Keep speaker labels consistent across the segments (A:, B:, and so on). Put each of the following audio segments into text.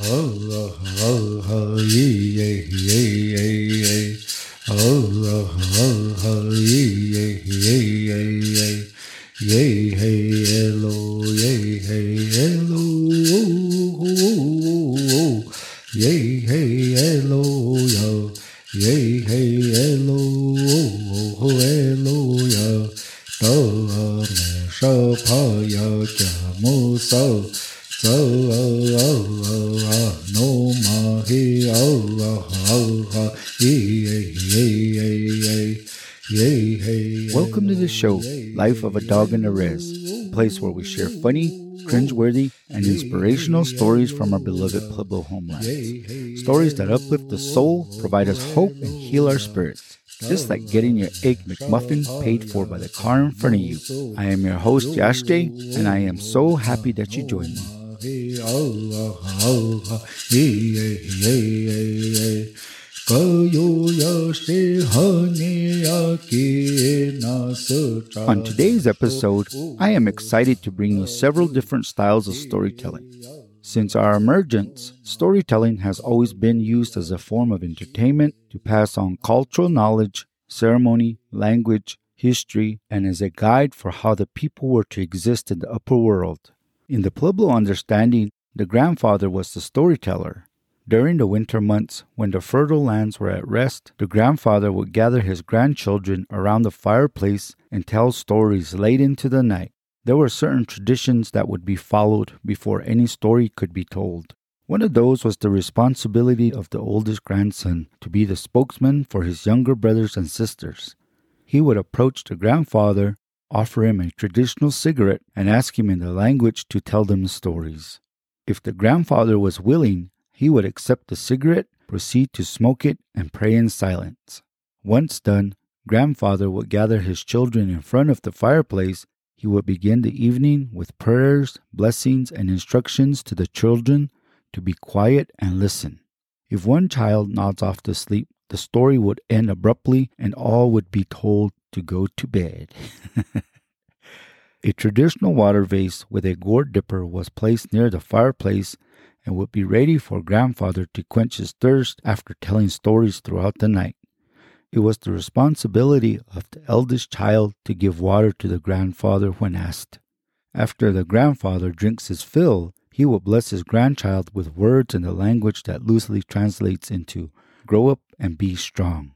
A: Oh, oh, oh, oh, yeah, yeah, yeah, Oh,
B: show, Life of a Dog in a Res, a place where we share funny, cringeworthy, and inspirational stories from our beloved Pueblo homeland. Stories that uplift the soul, provide us hope, and heal our spirits. Just like getting your egg McMuffin paid for by the car in front of you. I am your host, Yash J, and I am so happy that you joined me. On today's episode, I am excited to bring you several different styles of storytelling. Since our emergence, storytelling has always been used as a form of entertainment to pass on cultural knowledge, ceremony, language, history, and as a guide for how the people were to exist in the upper world. In the Pueblo understanding, the grandfather was the storyteller. During the winter months, when the fertile lands were at rest, the grandfather would gather his grandchildren around the fireplace and tell stories late into the night. There were certain traditions that would be followed before any story could be told. One of those was the responsibility of the oldest grandson to be the spokesman for his younger brothers and sisters. He would approach the grandfather offer him a traditional cigarette, and ask him in the language to tell them stories. If the grandfather was willing, he would accept the cigarette, proceed to smoke it, and pray in silence. Once done, grandfather would gather his children in front of the fireplace. He would begin the evening with prayers, blessings, and instructions to the children to be quiet and listen. If one child nods off to sleep, the story would end abruptly and all would be told to go to bed. a traditional water vase with a gourd dipper was placed near the fireplace and would be ready for grandfather to quench his thirst after telling stories throughout the night. It was the responsibility of the eldest child to give water to the grandfather when asked. After the grandfather drinks his fill, he will bless his grandchild with words in the language that loosely translates into grow up and be strong.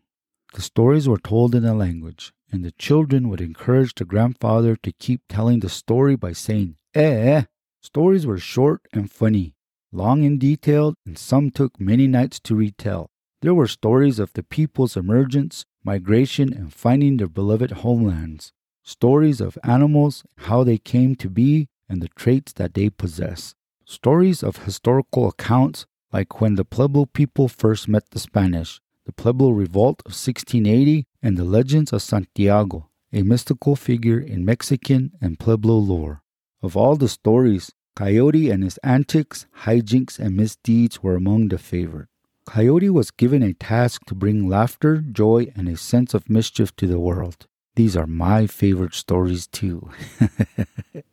B: The stories were told in a language, and the children would encourage the grandfather to keep telling the story by saying, Eh eh. Stories were short and funny, long and detailed, and some took many nights to retell. There were stories of the people's emergence, migration, and finding their beloved homelands. Stories of animals, how they came to be, and the traits that they possess. Stories of historical accounts, like when the Pueblo people first met the Spanish, the Pueblo Revolt of 1680, and the legends of Santiago, a mystical figure in Mexican and Pueblo lore. Of all the stories, Coyote and his antics, hijinks, and misdeeds were among the favorite. Coyote was given a task to bring laughter, joy, and a sense of mischief to the world. These are my favorite stories, too.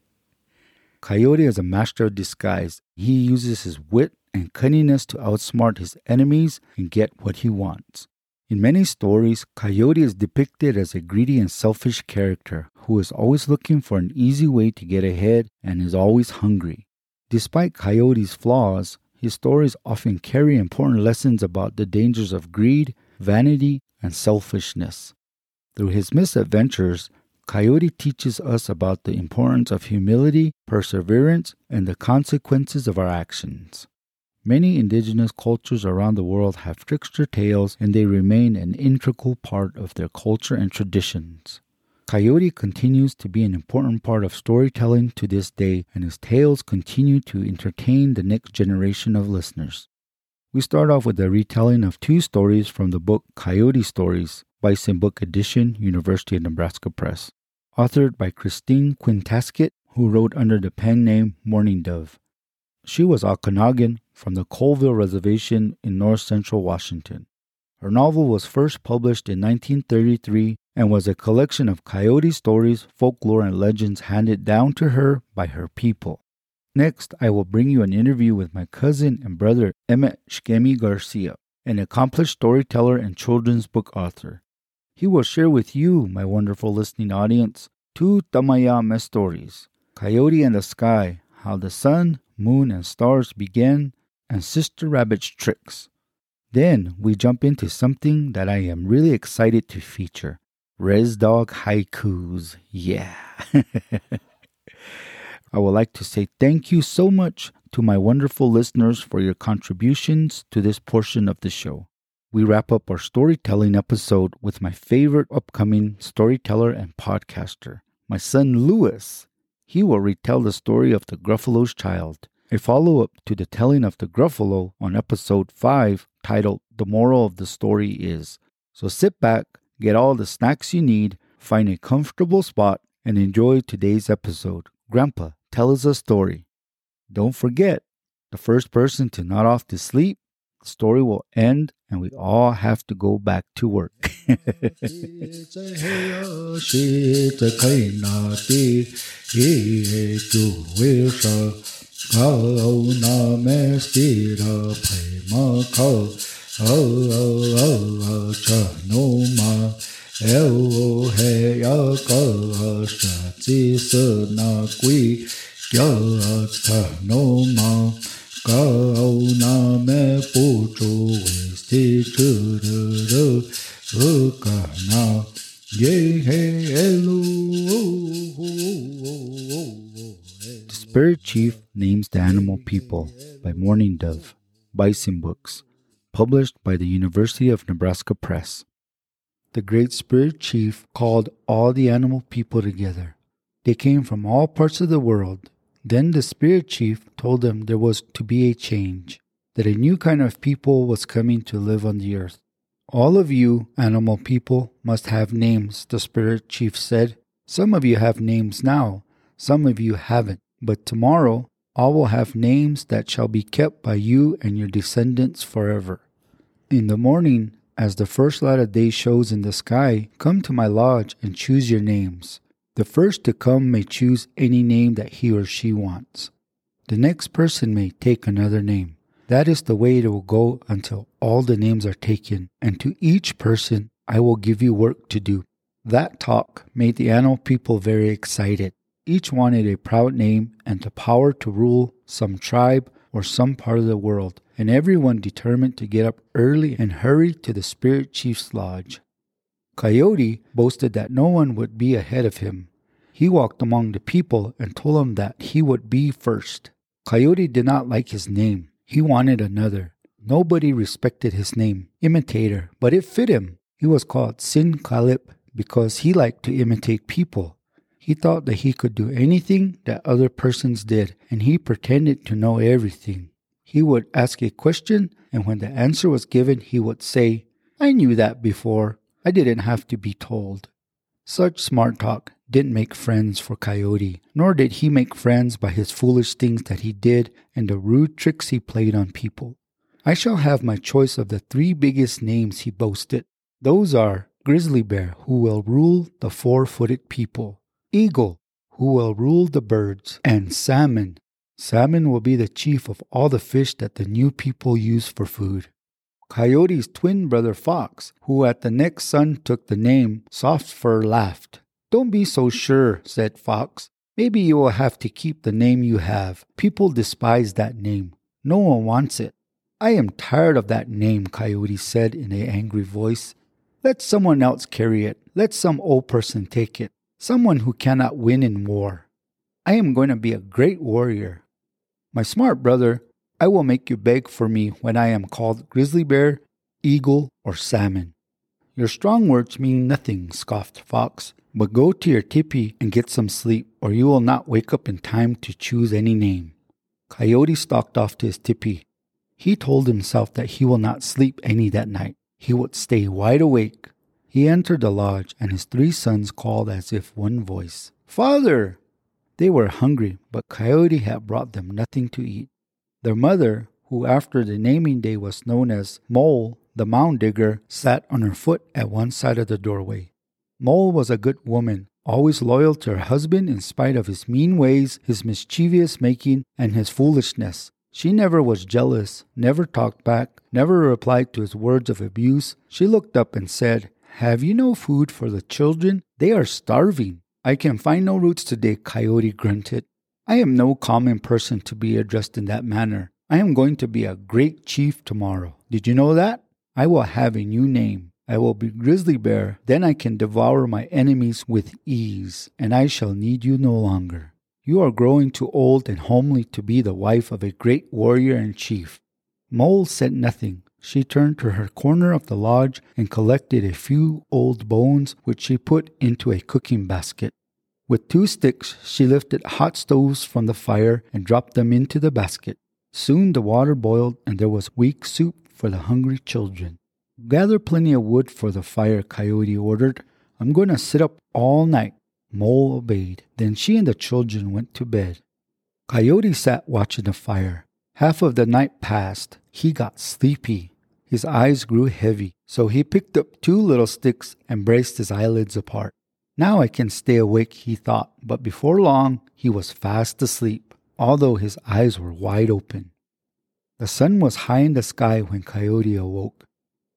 B: Coyote is a master of disguise. He uses his wit and cunningness to outsmart his enemies and get what he wants. In many stories, Coyote is depicted as a greedy and selfish character who is always looking for an easy way to get ahead and is always hungry. Despite Coyote's flaws, his stories often carry important lessons about the dangers of greed, vanity, and selfishness. Through his misadventures, Coyote teaches us about the importance of humility, perseverance, and the consequences of our actions. Many indigenous cultures around the world have trickster tales and they remain an integral part of their culture and traditions. Coyote continues to be an important part of storytelling to this day, and his tales continue to entertain the next generation of listeners. We start off with a retelling of two stories from the book Coyote Stories, Bison Book Edition, University of Nebraska Press, authored by Christine Quintasket, who wrote under the pen name Mourning Dove. She was Okanagan from the Colville Reservation in north central Washington. Her novel was first published in 1933 and was a collection of coyote stories, folklore, and legends handed down to her by her people. Next, I will bring you an interview with my cousin and brother Emmett Shkemi Garcia, an accomplished storyteller and children's book author. He will share with you, my wonderful listening audience, two Tamayame stories Coyote and the Sky, how the sun, moon, and stars began, and Sister Rabbit's tricks. Then we jump into something that I am really excited to feature Rez Dog haikus. Yeah. I would like to say thank you so much to my wonderful listeners for your contributions to this portion of the show. We wrap up our storytelling episode with my favorite upcoming storyteller and podcaster, my son Louis. He will retell the story of the Gruffalo's Child, a follow up to the telling of the Gruffalo on episode 5 titled The Moral of the Story Is. So sit back, get all the snacks you need, find a comfortable spot, and enjoy today's episode. Grandpa, tell us a story. Don't forget, the first person to nod off to sleep, the story will end and we all have to go back to work.
A: Eo he ya ka sha chi sa na quy ya ta no ma ka au na me pu chu we si chu ru ru u ka na ye he elu
B: The Spirit Chief Names the Animal People by Mourning Dove, Bison Books, published by the University of Nebraska Press the great spirit chief called all the animal people together. They came from all parts of the world. Then the spirit chief told them there was to be a change, that a new kind of people was coming to live on the earth. All of you, animal people, must have names, the spirit chief said. Some of you have names now, some of you haven't, but tomorrow all will have names that shall be kept by you and your descendants forever. In the morning, as the first light of day shows in the sky, come to my lodge and choose your names. The first to come may choose any name that he or she wants. The next person may take another name. That is the way it will go until all the names are taken, and to each person I will give you work to do. That talk made the animal people very excited. Each wanted a proud name and the power to rule some tribe or some part of the world and everyone determined to get up early and hurry to the spirit chief's lodge. Coyote boasted that no one would be ahead of him. He walked among the people and told them that he would be first. Coyote did not like his name. He wanted another. Nobody respected his name, Imitator, but it fit him. He was called Sin Kalip because he liked to imitate people. He thought that he could do anything that other persons did, and he pretended to know everything. He would ask a question, and when the answer was given, he would say, I knew that before. I didn't have to be told. Such smart talk didn't make friends for Coyote, nor did he make friends by his foolish things that he did and the rude tricks he played on people. I shall have my choice of the three biggest names he boasted. Those are Grizzly Bear, who will rule the four footed people, Eagle, who will rule the birds, and Salmon, Salmon will be the chief of all the fish that the new people use for food. Coyote's twin brother Fox, who at the next sun took the name Soft Fur, laughed. Don't be so sure, said Fox. Maybe you will have to keep the name you have. People despise that name. No one wants it. I am tired of that name, Coyote said in an angry voice. Let someone else carry it. Let some old person take it. Someone who cannot win in war. I am going to be a great warrior. My smart brother, I will make you beg for me when I am called grizzly bear, eagle, or salmon. Your strong words mean nothing, scoffed Fox, but go to your tipi and get some sleep, or you will not wake up in time to choose any name. Coyote stalked off to his tipi. He told himself that he will not sleep any that night. He would stay wide awake. He entered the lodge, and his three sons called as if one voice Father! They were hungry, but Coyote had brought them nothing to eat. Their mother, who after the naming day was known as Mole, the mound digger, sat on her foot at one side of the doorway. Mole was a good woman, always loyal to her husband in spite of his mean ways, his mischievous making, and his foolishness. She never was jealous, never talked back, never replied to his words of abuse. She looked up and said, Have you no food for the children? They are starving. I can find no roots today, Coyote grunted. I am no common person to be addressed in that manner. I am going to be a great chief tomorrow. Did you know that? I will have a new name. I will be Grizzly Bear. Then I can devour my enemies with ease, and I shall need you no longer. You are growing too old and homely to be the wife of a great warrior and chief. Mole said nothing. She turned to her corner of the lodge and collected a few old bones which she put into a cooking basket. With two sticks, she lifted hot stoves from the fire and dropped them into the basket. Soon the water boiled and there was weak soup for the hungry children. Gather plenty of wood for the fire, Coyote ordered. I'm going to sit up all night. Mole obeyed. Then she and the children went to bed. Coyote sat watching the fire. Half of the night passed. He got sleepy. His eyes grew heavy, so he picked up two little sticks and braced his eyelids apart. Now I can stay awake, he thought, but before long he was fast asleep, although his eyes were wide open. The sun was high in the sky when Coyote awoke,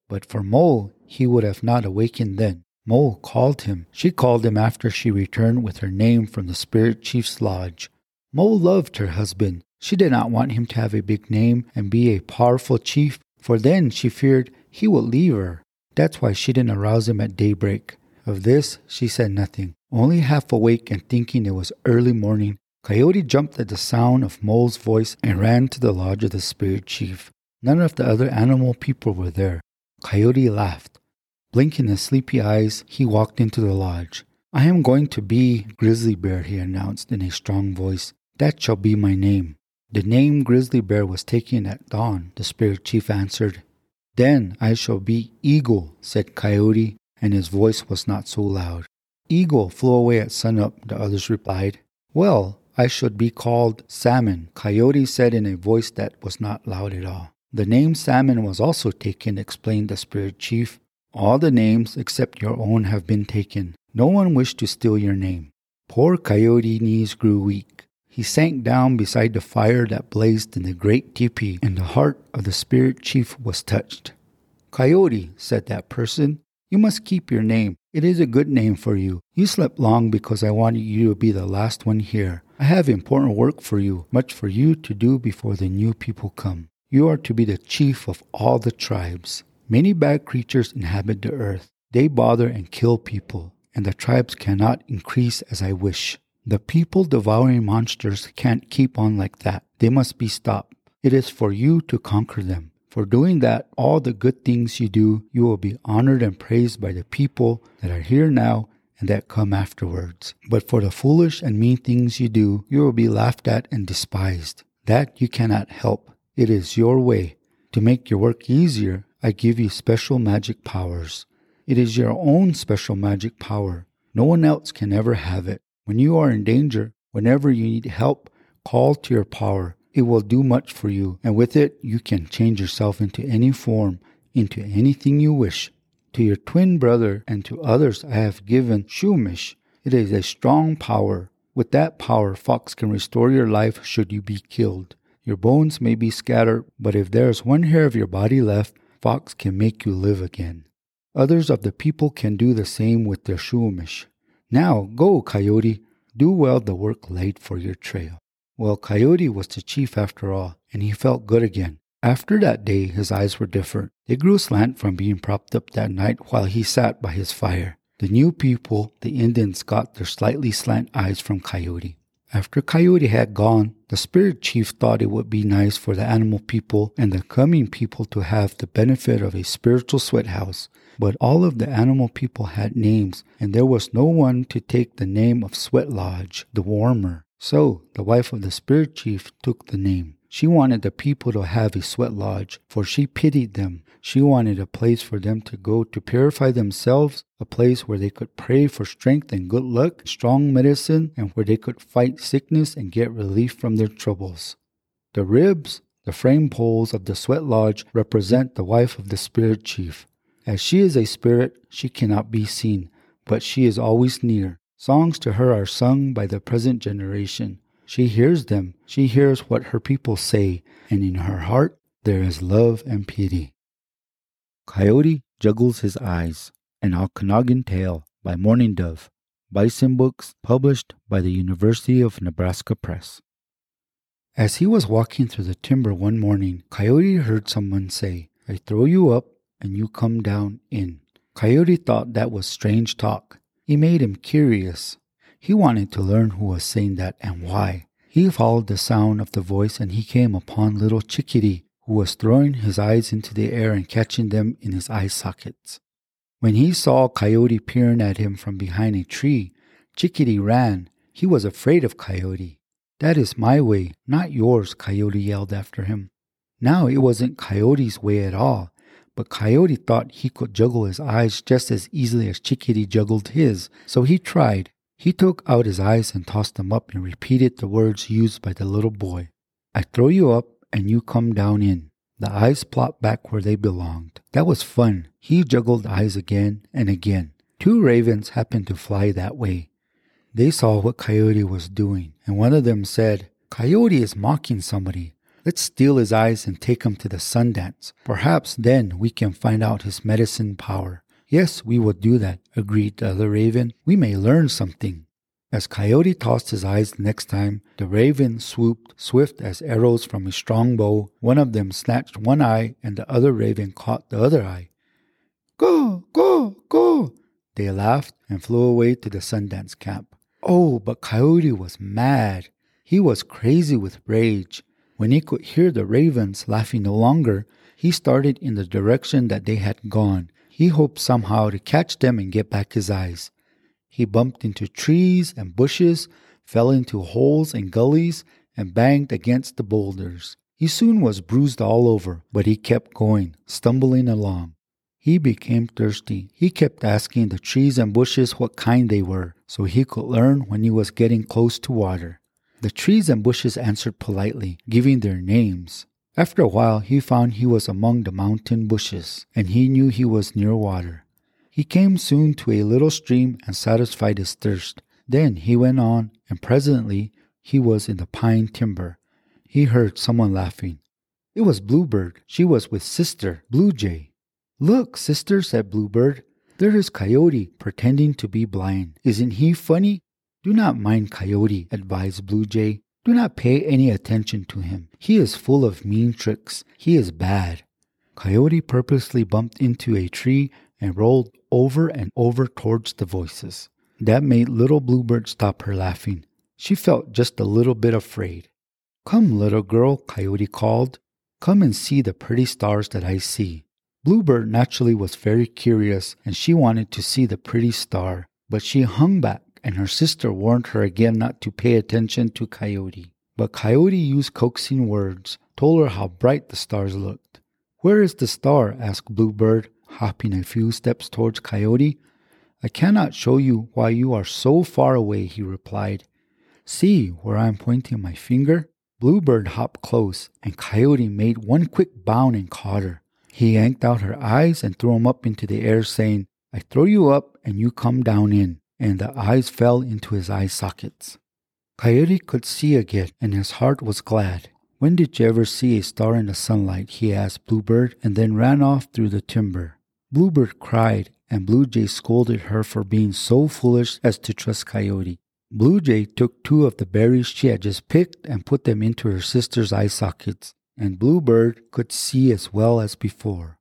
B: but for Mole, he would have not awakened then. Mole called him. She called him after she returned with her name from the spirit chief's lodge. Mole loved her husband. She did not want him to have a big name and be a powerful chief, for then she feared he would leave her. That's why she didn't arouse him at daybreak. Of this she said nothing. Only half awake and thinking it was early morning, Coyote jumped at the sound of Mole's voice and ran to the lodge of the spirit chief. None of the other animal people were there. Coyote laughed. Blinking his sleepy eyes, he walked into the lodge. I am going to be Grizzly Bear, he announced in a strong voice. That shall be my name. The name Grizzly Bear was taken at dawn, the spirit chief answered. Then I shall be Eagle, said Coyote, and his voice was not so loud. Eagle flew away at sunup, the others replied. Well, I should be called Salmon, Coyote said in a voice that was not loud at all. The name Salmon was also taken, explained the spirit chief. All the names except your own have been taken. No one wished to steal your name. Poor Coyote knees grew weak. He sank down beside the fire that blazed in the great teepee, and the heart of the spirit chief was touched. Coyote, said that person, you must keep your name. It is a good name for you. You slept long because I wanted you to be the last one here. I have important work for you, much for you to do before the new people come. You are to be the chief of all the tribes. Many bad creatures inhabit the earth. They bother and kill people, and the tribes cannot increase as I wish. The people devouring monsters can't keep on like that. They must be stopped. It is for you to conquer them. For doing that, all the good things you do, you will be honored and praised by the people that are here now and that come afterwards. But for the foolish and mean things you do, you will be laughed at and despised. That you cannot help. It is your way. To make your work easier, I give you special magic powers. It is your own special magic power. No one else can ever have it. When you are in danger, whenever you need help, call to your power. It will do much for you, and with it, you can change yourself into any form, into anything you wish. To your twin brother and to others, I have given Shumish. It is a strong power. With that power, Fox can restore your life should you be killed. Your bones may be scattered, but if there is one hair of your body left, fox can make you live again. Others of the people can do the same with their shumish. Now go, Coyote, do well the work laid for your trail. Well, Coyote was the chief after all, and he felt good again. After that day, his eyes were different. They grew slant from being propped up that night while he sat by his fire. The new people, the Indians, got their slightly slant eyes from Coyote. After Coyote had gone, the spirit chief thought it would be nice for the animal people and the coming people to have the benefit of a spiritual sweat house. But all of the animal people had names, and there was no one to take the name of Sweat Lodge, the warmer. So the wife of the spirit chief took the name. She wanted the people to have a sweat lodge, for she pitied them. She wanted a place for them to go to purify themselves, a place where they could pray for strength and good luck, strong medicine, and where they could fight sickness and get relief from their troubles. The ribs, the frame poles of the sweat lodge, represent the wife of the spirit chief. As she is a spirit, she cannot be seen, but she is always near. Songs to her are sung by the present generation. She hears them, she hears what her people say, and in her heart there is love and pity. Coyote Juggles His Eyes, an Okanagan Tale by Mourning Dove, Bison Books, published by the University of Nebraska Press. As he was walking through the timber one morning, Coyote heard someone say, I throw you up and you come down in. Coyote thought that was strange talk. It made him curious. He wanted to learn who was saying that and why. He followed the sound of the voice and he came upon little Chickadee, who was throwing his eyes into the air and catching them in his eye sockets. When he saw Coyote peering at him from behind a tree, Chickadee ran. He was afraid of Coyote. That is my way, not yours, Coyote yelled after him. Now it wasn't Coyote's way at all, but Coyote thought he could juggle his eyes just as easily as Chickadee juggled his, so he tried. He took out his eyes and tossed them up and repeated the words used by the little boy. I throw you up and you come down in. The eyes plopped back where they belonged. That was fun. He juggled eyes again and again. Two ravens happened to fly that way. They saw what Coyote was doing, and one of them said, Coyote is mocking somebody. Let's steal his eyes and take him to the sun dance. Perhaps then we can find out his medicine power. Yes, we will do that, agreed the other raven. We may learn something. As Coyote tossed his eyes the next time, the raven swooped, swift as arrows from a strong bow. One of them snatched one eye, and the other raven caught the other eye. Go, go, go! They laughed and flew away to the Sundance camp. Oh, but Coyote was mad. He was crazy with rage. When he could hear the ravens laughing no longer, he started in the direction that they had gone. He hoped somehow to catch them and get back his eyes. He bumped into trees and bushes, fell into holes and gullies, and banged against the boulders. He soon was bruised all over, but he kept going, stumbling along. He became thirsty. He kept asking the trees and bushes what kind they were, so he could learn when he was getting close to water. The trees and bushes answered politely, giving their names. After a while, he found he was among the mountain bushes, and he knew he was near water. He came soon to a little stream and satisfied his thirst. Then he went on, and presently he was in the pine timber. He heard someone laughing. It was Bluebird. She was with Sister, Blue Jay. Look, Sister, said Bluebird. There is Coyote pretending to be blind. Isn't he funny? Do not mind Coyote, advised Blue Jay. Do not pay any attention to him. He is full of mean tricks. He is bad. Coyote purposely bumped into a tree and rolled over and over towards the voices. That made little Bluebird stop her laughing. She felt just a little bit afraid. Come, little girl, Coyote called. Come and see the pretty stars that I see. Bluebird naturally was very curious and she wanted to see the pretty star, but she hung back and her sister warned her again not to pay attention to Coyote. But Coyote used coaxing words, told her how bright the stars looked. Where is the star? asked Bluebird, hopping a few steps towards Coyote. I cannot show you why you are so far away, he replied. See where I am pointing my finger? Bluebird hopped close, and Coyote made one quick bound and caught her. He yanked out her eyes and threw them up into the air, saying, I throw you up and you come down in. And the eyes fell into his eye sockets. Coyote could see again, and his heart was glad. When did you ever see a star in the sunlight? he asked Bluebird, and then ran off through the timber. Bluebird cried, and Blue Jay scolded her for being so foolish as to trust Coyote. Blue Jay took two of the berries she had just picked and put them into her sister's eye sockets, and Bluebird could see as well as before.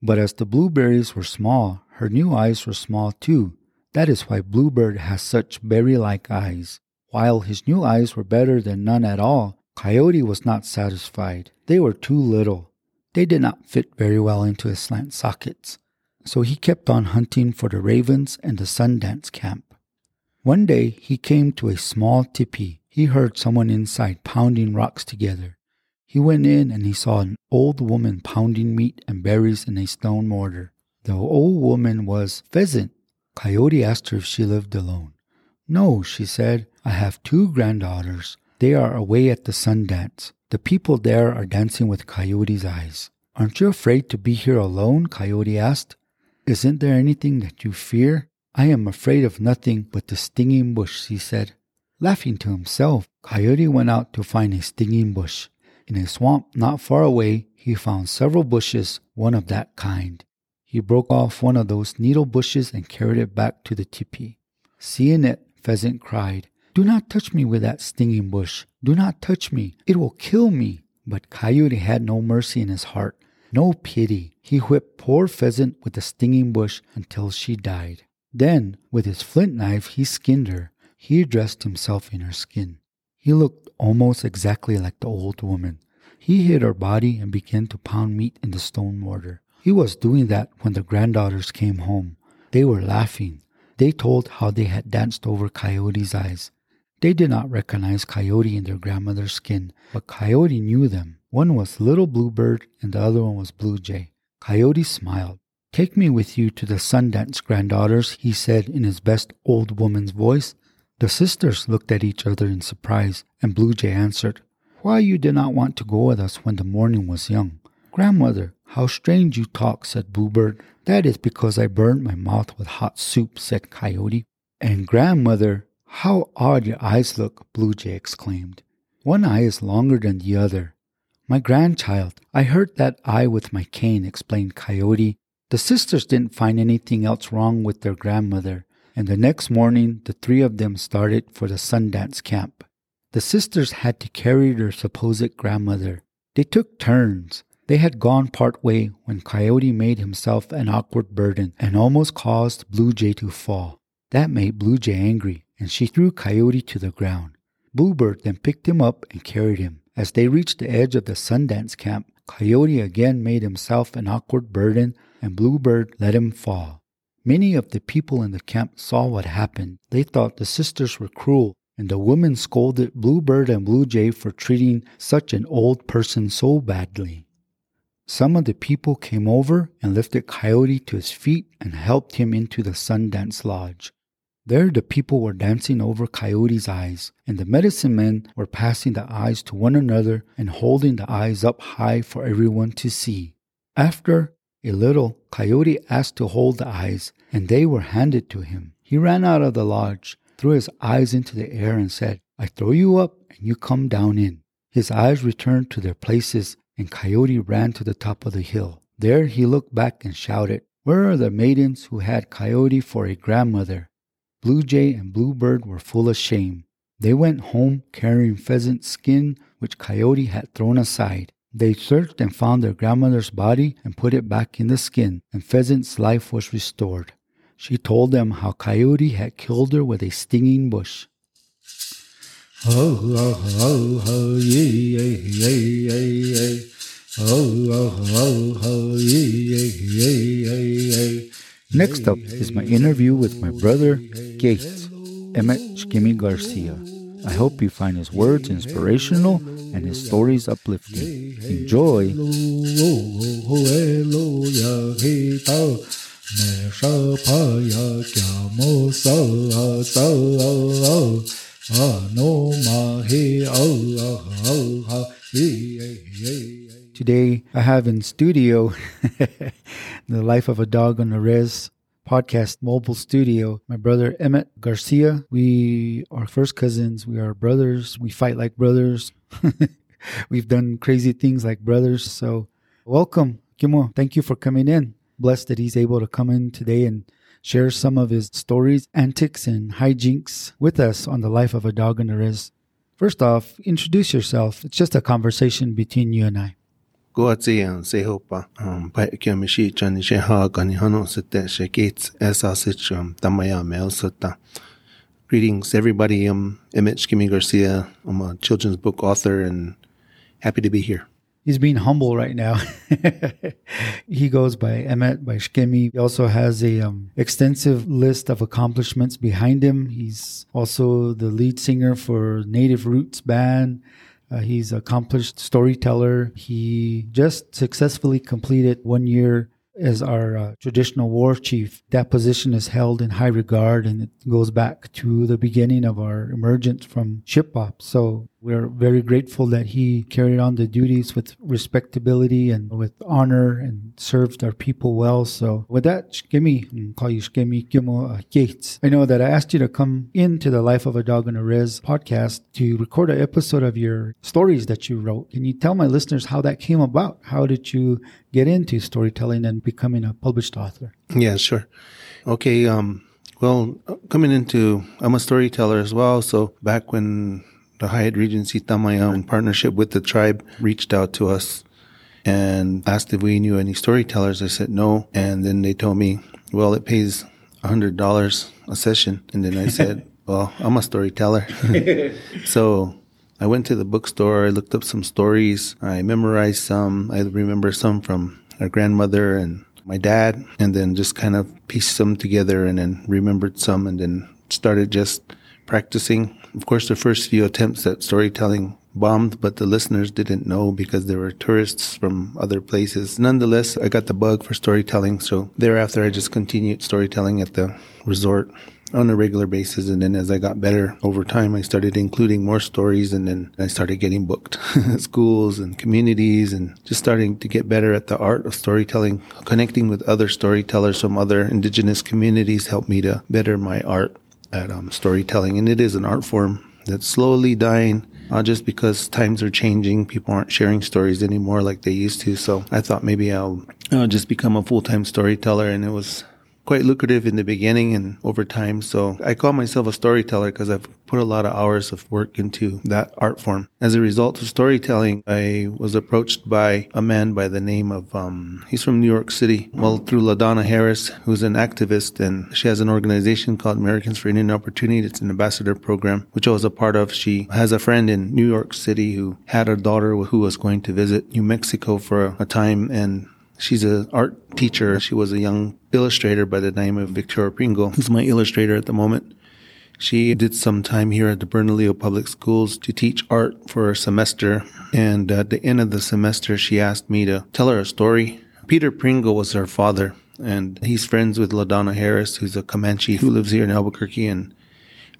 B: But as the blueberries were small, her new eyes were small too. That is why Bluebird has such berry like eyes. While his new eyes were better than none at all, Coyote was not satisfied. They were too little. They did not fit very well into his slant sockets, so he kept on hunting for the ravens and the Sundance camp. One day he came to a small tipi. He heard someone inside pounding rocks together. He went in and he saw an old woman pounding meat and berries in a stone mortar. The old woman was Pheasant. Coyote asked her if she lived alone. No, she said, I have two granddaughters. They are away at the sun dance. The people there are dancing with Coyote's eyes. Aren't you afraid to be here alone? Coyote asked. Isn't there anything that you fear? I am afraid of nothing but the stinging bush, he said. Laughing to himself, Coyote went out to find a stinging bush. In a swamp not far away, he found several bushes, one of that kind. He broke off one of those needle bushes and carried it back to the teepee. Seeing it, Pheasant cried, Do not touch me with that stinging bush. Do not touch me. It will kill me. But Coyote had no mercy in his heart, no pity. He whipped poor Pheasant with the stinging bush until she died. Then, with his flint knife, he skinned her. He dressed himself in her skin. He looked almost exactly like the old woman. He hid her body and began to pound meat in the stone mortar. He was doing that when the granddaughters came home. They were laughing. They told how they had danced over Coyote's eyes. They did not recognize Coyote in their grandmother's skin, but Coyote knew them. One was Little Bluebird and the other one was Blue Jay. Coyote smiled. Take me with you to the Sundance granddaughters, he said in his best old woman's voice. The sisters looked at each other in surprise, and Blue Jay answered, Why you did not want to go with us when the morning was young? Grandmother, how strange you talk, said Bluebird. That is because I burned my mouth with hot soup, said Coyote. And grandmother, how odd your eyes look, Blue Jay exclaimed. One eye is longer than the other. My grandchild, I hurt that eye with my cane, explained Coyote. The sisters didn't find anything else wrong with their grandmother, and the next morning the three of them started for the Sundance camp. The sisters had to carry their supposed grandmother. They took turns. They had gone part way when Coyote made himself an awkward burden and almost caused Blue Jay to fall. That made Blue Jay angry, and she threw Coyote to the ground. Bluebird then picked him up and carried him. As they reached the edge of the Sundance camp, Coyote again made himself an awkward burden, and Bluebird let him fall. Many of the people in the camp saw what happened. They thought the sisters were cruel, and the women scolded Bluebird and Blue Jay for treating such an old person so badly. Some of the people came over and lifted Coyote to his feet and helped him into the Sundance Lodge. There the people were dancing over Coyote's eyes, and the medicine men were passing the eyes to one another and holding the eyes up high for everyone to see. After a little, Coyote asked to hold the eyes, and they were handed to him. He ran out of the lodge, threw his eyes into the air, and said, I throw you up, and you come down in. His eyes returned to their places, and Coyote ran to the top of the hill. There he looked back and shouted, Where are the maidens who had Coyote for a grandmother? Blue Jay and Bluebird were full of shame. They went home carrying pheasant skin which Coyote had thrown aside. They searched and found their grandmother's body and put it back in the skin, and Pheasant's life was restored. She told them how Coyote had killed her with a stinging bush.
A: Yee, yee, yee, yee, yee. Yee, yee, yee, yee, yee.
B: Next up is my interview with my brother, Gates, Emmett Shkimi Garcia. I hope you find his words inspirational and his stories uplifting. Enjoy! Today, I have in studio the Life of a Dog on the Res podcast mobile studio. My brother Emmett Garcia. We are first cousins. We are brothers. We fight like brothers. We've done crazy things like brothers. So, welcome, Kimo. Thank you for coming in. Blessed that he's able to come in today and share some of his stories, antics, and hijinks with us on the Life of a Dog the Res. First off, introduce yourself. It's just a conversation between you and I.
C: Greetings everybody I'm Emmett Shkimi Garcia I'm a children's book author and happy to be here
B: He's being humble right now. he goes by Emmett, by Shkemi. He also has a um, extensive list of accomplishments behind him. He's also the lead singer for Native Roots Band. Uh, he's accomplished storyteller. He just successfully completed one year as our uh, traditional war chief. That position is held in high regard and it goes back to the beginning of our emergence from Ship So We're very grateful that he carried on the duties with respectability and with honor and served our people well. So with that, Shkemi, call you Shkemi Kimo Gates. I know that I asked you to come into the Life of a Dog on a Res podcast to record an episode of your stories that you wrote. Can you tell my listeners how that came about? How did you get into storytelling and becoming a published author?
C: Yeah, sure. Okay. Um, well, coming into, I'm a storyteller as well. So back when the Hyatt Regency Tamaya, in partnership with the tribe, reached out to us and asked if we knew any storytellers. I said no. And then they told me, well, it pays $100 a session. And then I said, well, I'm a storyteller. so I went to the bookstore. I looked up some stories. I memorized some. I remember some from our grandmother and my dad, and then just kind of pieced them together and then remembered some and then started just practicing of course, the first few attempts at storytelling bombed, but the listeners didn't know because there were tourists from other places. Nonetheless, I got the bug for storytelling. So thereafter, I just continued storytelling at the resort on a regular basis. And then as I got better over time, I started including more stories and then I started getting booked at schools and communities and just starting to get better at the art of storytelling. Connecting with other storytellers from other indigenous communities helped me to better my art at um, storytelling, and it is an art form that's slowly dying. Uh, just because times are changing, people aren't sharing stories anymore like they used to. So I thought maybe I'll uh, just become a full time storyteller, and it was quite lucrative in the beginning and over time. So I call myself a storyteller because I've put a lot of hours of work into that art form. As a result of storytelling, I was approached by a man by the name of, um, he's from New York City. Well, through LaDonna Harris, who's an activist and she has an organization called Americans for Indian Opportunity. It's an ambassador program, which I was a part of. She has a friend in New York City who had a daughter who was going to visit New Mexico for a time and She's an art teacher. She was a young illustrator by the name of Victoria Pringle, who's my illustrator at the moment. She did some time here at the Bernalillo Public Schools to teach art for a semester. And at the end of the semester, she asked me to tell her a story. Peter Pringle was her father, and he's friends with LaDonna Harris, who's a Comanche who lives here in Albuquerque. And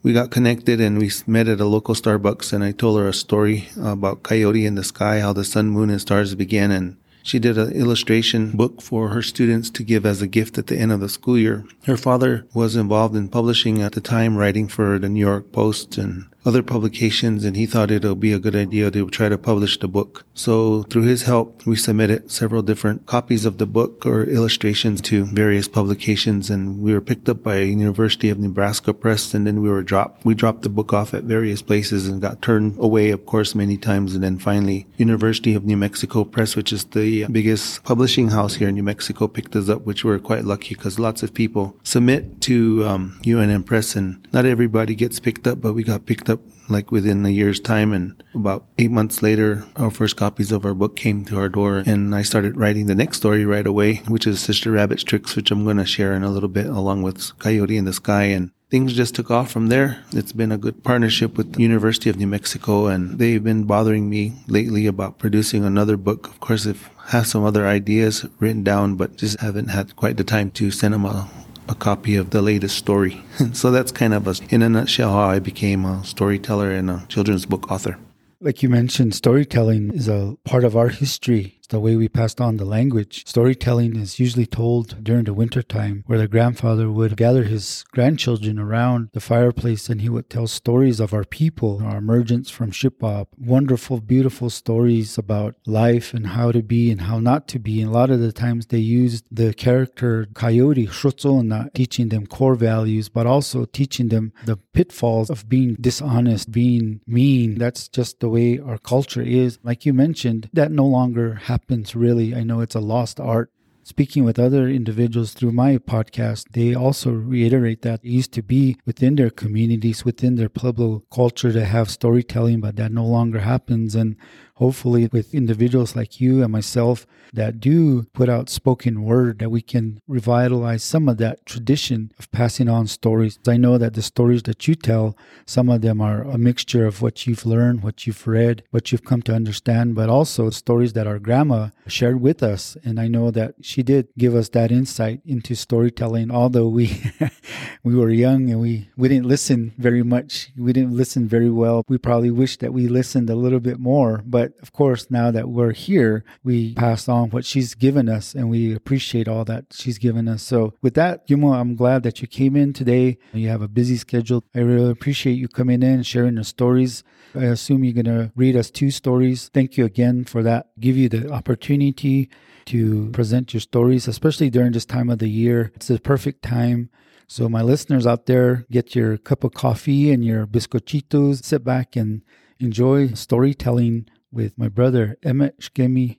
C: we got connected and we met at a local Starbucks. And I told her a story about Coyote in the sky, how the sun, moon, and stars began. And she did an illustration book for her students to give as a gift at the end of the school year. Her father was involved in publishing at the time, writing for the New York Post and other publications and he thought it would be a good idea to try to publish the book. So through his help, we submitted several different copies of the book or illustrations to various publications and we were picked up by University of Nebraska Press and then we were dropped. We dropped the book off at various places and got turned away, of course, many times. And then finally, University of New Mexico Press, which is the biggest publishing house here in New Mexico, picked us up, which we were quite lucky because lots of people submit to um, UNM Press and not everybody gets picked up, but we got picked up up like within a year's time. And about eight months later, our first copies of our book came to our door. And I started writing the next story right away, which is Sister Rabbit's Tricks, which I'm going to share in a little bit along with Coyote in the Sky. And things just took off from there. It's been a good partnership with the University of New Mexico, and they've been bothering me lately about producing another book. Of course, I've have some other ideas written down, but just haven't had quite the time to send them a a copy of the latest story. so that's kind of a, in a nutshell how I became a storyteller and a children's book author.
B: Like you mentioned, storytelling is a part of our history the way we passed on the language. Storytelling is usually told during the winter time, where the grandfather would gather his grandchildren around the fireplace and he would tell stories of our people, our emergence from Shippa, wonderful, beautiful stories about life and how to be and how not to be. And a lot of the times they used the character Coyote, Shotsona, teaching them core values, but also teaching them the pitfalls of being dishonest, being mean. That's just the way our culture is. Like you mentioned, that no longer happens happens really. I know it's a lost art. Speaking with other individuals through my podcast, they also reiterate that it used to be within their communities, within their Pueblo culture to have storytelling, but that no longer happens. And hopefully with individuals like you and myself that do put out spoken word that we can revitalize some of that tradition of passing on stories. I know that the stories that you tell, some of them are a mixture of what you've learned, what you've read, what you've come to understand, but also stories that our grandma shared with us. And I know that she did give us that insight into storytelling. Although we we were young and we we didn't listen very much, we didn't listen very well. We probably wish that we listened a little bit more. But of course, now that we're here, we pass on what she's given us, and we appreciate all that she's given us. So with that, Yumo, I'm glad that you came in today. You have a busy schedule. I really appreciate you coming in and sharing the stories. I assume you're going to read us two stories. Thank you again for that. Give you the opportunity to present your stories, especially during this time of the year. It's the perfect time. So, my listeners out there, get your cup of coffee and your biscochitos, sit back and enjoy storytelling with my brother Emmett Shkemi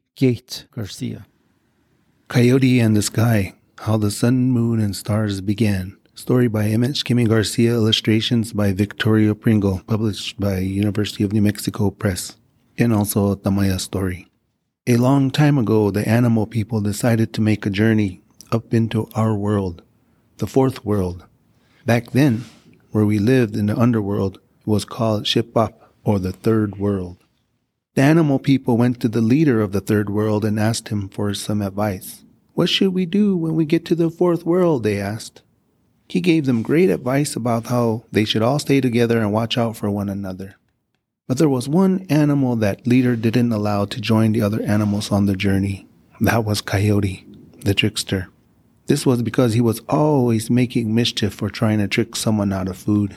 B: Garcia.
C: Coyote and the Sky How the Sun, Moon, and Stars Began. Story by Emmett Shkemi Garcia, illustrations by Victoria Pringle, published by University of New Mexico Press, and also a Tamaya story. A long time ago, the animal people decided to make a journey up into our world, the fourth world. Back then, where we lived in the underworld, was called Shipap, or the third world. The animal people went to the leader of the third world and asked him for some advice. What should we do when we get to the fourth world? They asked. He gave them great advice about how they should all stay together and watch out for one another. But there was one animal that leader didn't allow to join the other animals on the journey. That was Coyote, the trickster. This was because he was always making mischief or trying to trick someone out of food.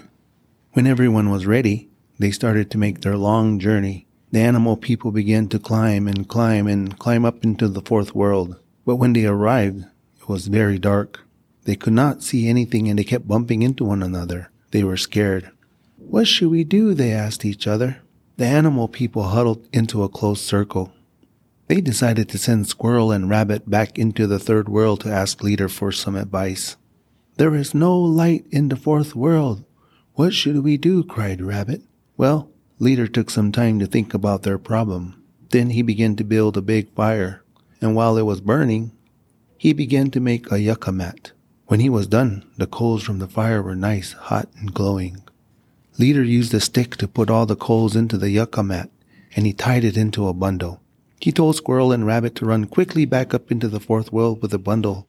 C: When everyone was ready, they started to make their long journey. The animal people began to climb and climb and climb up into the fourth world. But when they arrived, it was very dark. They could not see anything and they kept bumping into one another. They were scared. What should we do? They asked each other. The animal people huddled into a close circle. They decided to send Squirrel and Rabbit back into the third world to ask Leader for some advice. There is no light in the fourth world. What should we do? cried Rabbit. Well, Leader took some time to think about their problem. Then he began to build a big fire, and while it was burning, he began to make a yucca mat. When he was done, the coals from the fire were nice, hot, and glowing. Leader used a stick to put all the coals into the yucca mat, and he tied it into a bundle. He told Squirrel and Rabbit to run quickly back up into the fourth world with the bundle.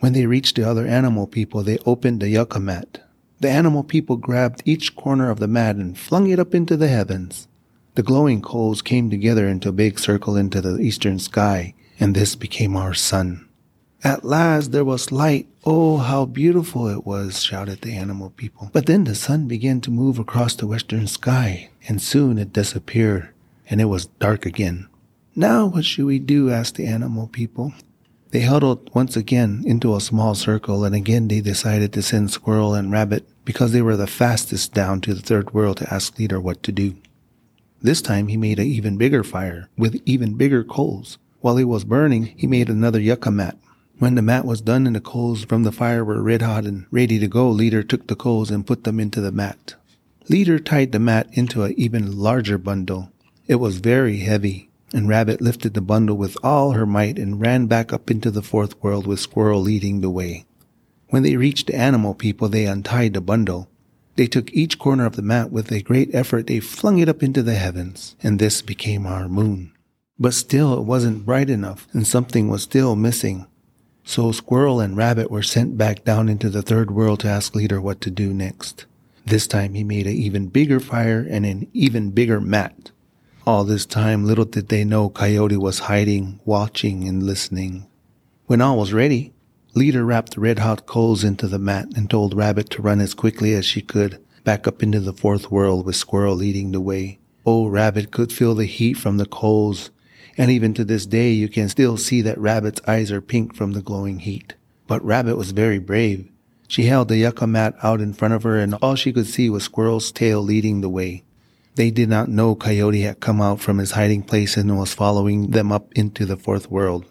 C: When they reached the other animal people, they opened the yucca mat. The animal people grabbed each corner of the mat and flung it up into the heavens. The glowing coals came together into a big circle into the eastern sky, and this became our sun. At last there was light. Oh, how beautiful it was, shouted the animal people. But then the sun began to move across the western sky, and soon it disappeared, and it was dark again. Now what should we do? asked the animal people. They huddled once again into a small circle, and again they decided to send Squirrel and Rabbit because they were the fastest down to the third world to ask Leader what to do. This time he made an even bigger fire with even bigger coals. While it was burning, he made another yucca mat. When the mat was done and the coals from the fire were red hot and ready to go, Leader took the coals and put them into the mat. Leader tied the mat into an even larger bundle. It was very heavy, and Rabbit lifted the bundle with all her might and ran back up into the fourth world with Squirrel leading the way. When they reached the animal people, they untied the bundle. They took each corner of the mat with a great effort. They flung it up into the heavens, and this became our moon. But still, it wasn't bright enough, and something was still missing. So Squirrel and Rabbit were sent back down into the third world to ask Leader what to do next. This time he made an even bigger fire and an even bigger mat. All this time, little did they know Coyote was hiding, watching, and listening. When all was ready, Leader wrapped the red hot coals into the mat and told Rabbit to run as quickly as she could back up into the fourth world with Squirrel leading the way. Oh, Rabbit could feel the heat from the coals, and even to this day you can still see that Rabbit's eyes are pink from the glowing heat. But Rabbit was very brave. She held the yucca mat out in front of her and all she could see was Squirrel's tail leading the way. They did not know Coyote had come out from his hiding place and was following them up into the fourth world.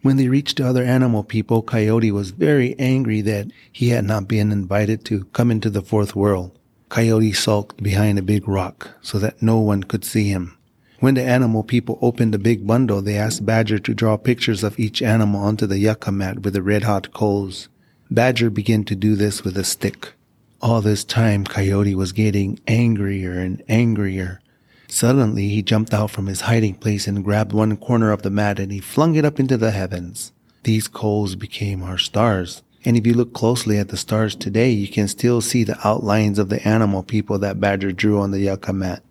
C: When they reached the other animal people, Coyote was very angry that he had not been invited to come into the fourth world. Coyote sulked behind a big rock so that no one could see him. When the animal people opened the big bundle, they asked Badger to draw pictures of each animal onto the yucca mat with the red hot coals. Badger began to do this with a stick. All this time, Coyote was getting angrier and angrier. Suddenly, he jumped out from his hiding place and grabbed one corner of the mat and he flung it up into the heavens. These coals became our stars. And if you look closely at the stars today, you can still see the outlines of the animal people that Badger drew on the yucca mat.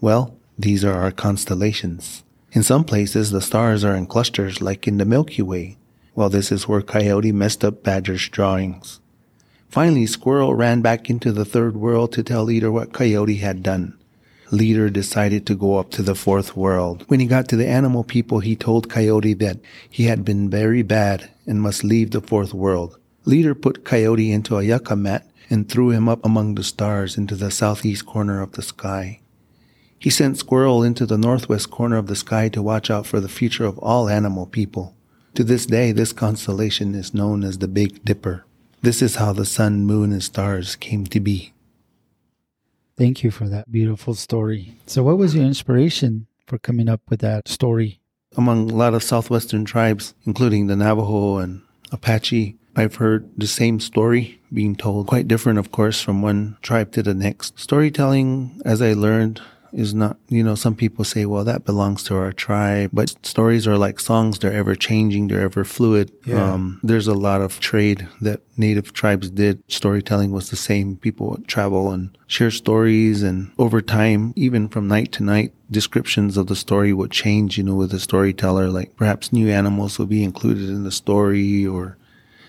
C: Well, these are our constellations. In some places, the stars are in clusters like in the Milky Way. Well, this is where Coyote messed up Badger's drawings. Finally, Squirrel ran back into the third world to tell Leader what Coyote had done. Leader decided to go up to the fourth world. When he got to the animal people, he told Coyote that he had been very bad and must leave the fourth world. Leader put Coyote into a yucca mat and threw him up among the stars into the southeast corner of the sky. He sent Squirrel into the northwest corner of the sky to watch out for the future of all animal people. To this day, this constellation is known as the Big Dipper. This is how the sun, moon, and stars came to be.
B: Thank you for that beautiful story. So, what was your inspiration for coming up with that story?
C: Among a lot of southwestern tribes, including the Navajo and Apache, I've heard the same story being told, quite different, of course, from one tribe to the next. Storytelling, as I learned, is not, you know, some people say, well, that belongs to our tribe, but stories are like songs. They're ever changing. They're ever fluid.
B: Yeah.
C: Um, there's a lot of trade that native tribes did. Storytelling was the same. People would travel and share stories. And over time, even from night to night, descriptions of the story would change, you know, with the storyteller. Like perhaps new animals would be included in the story or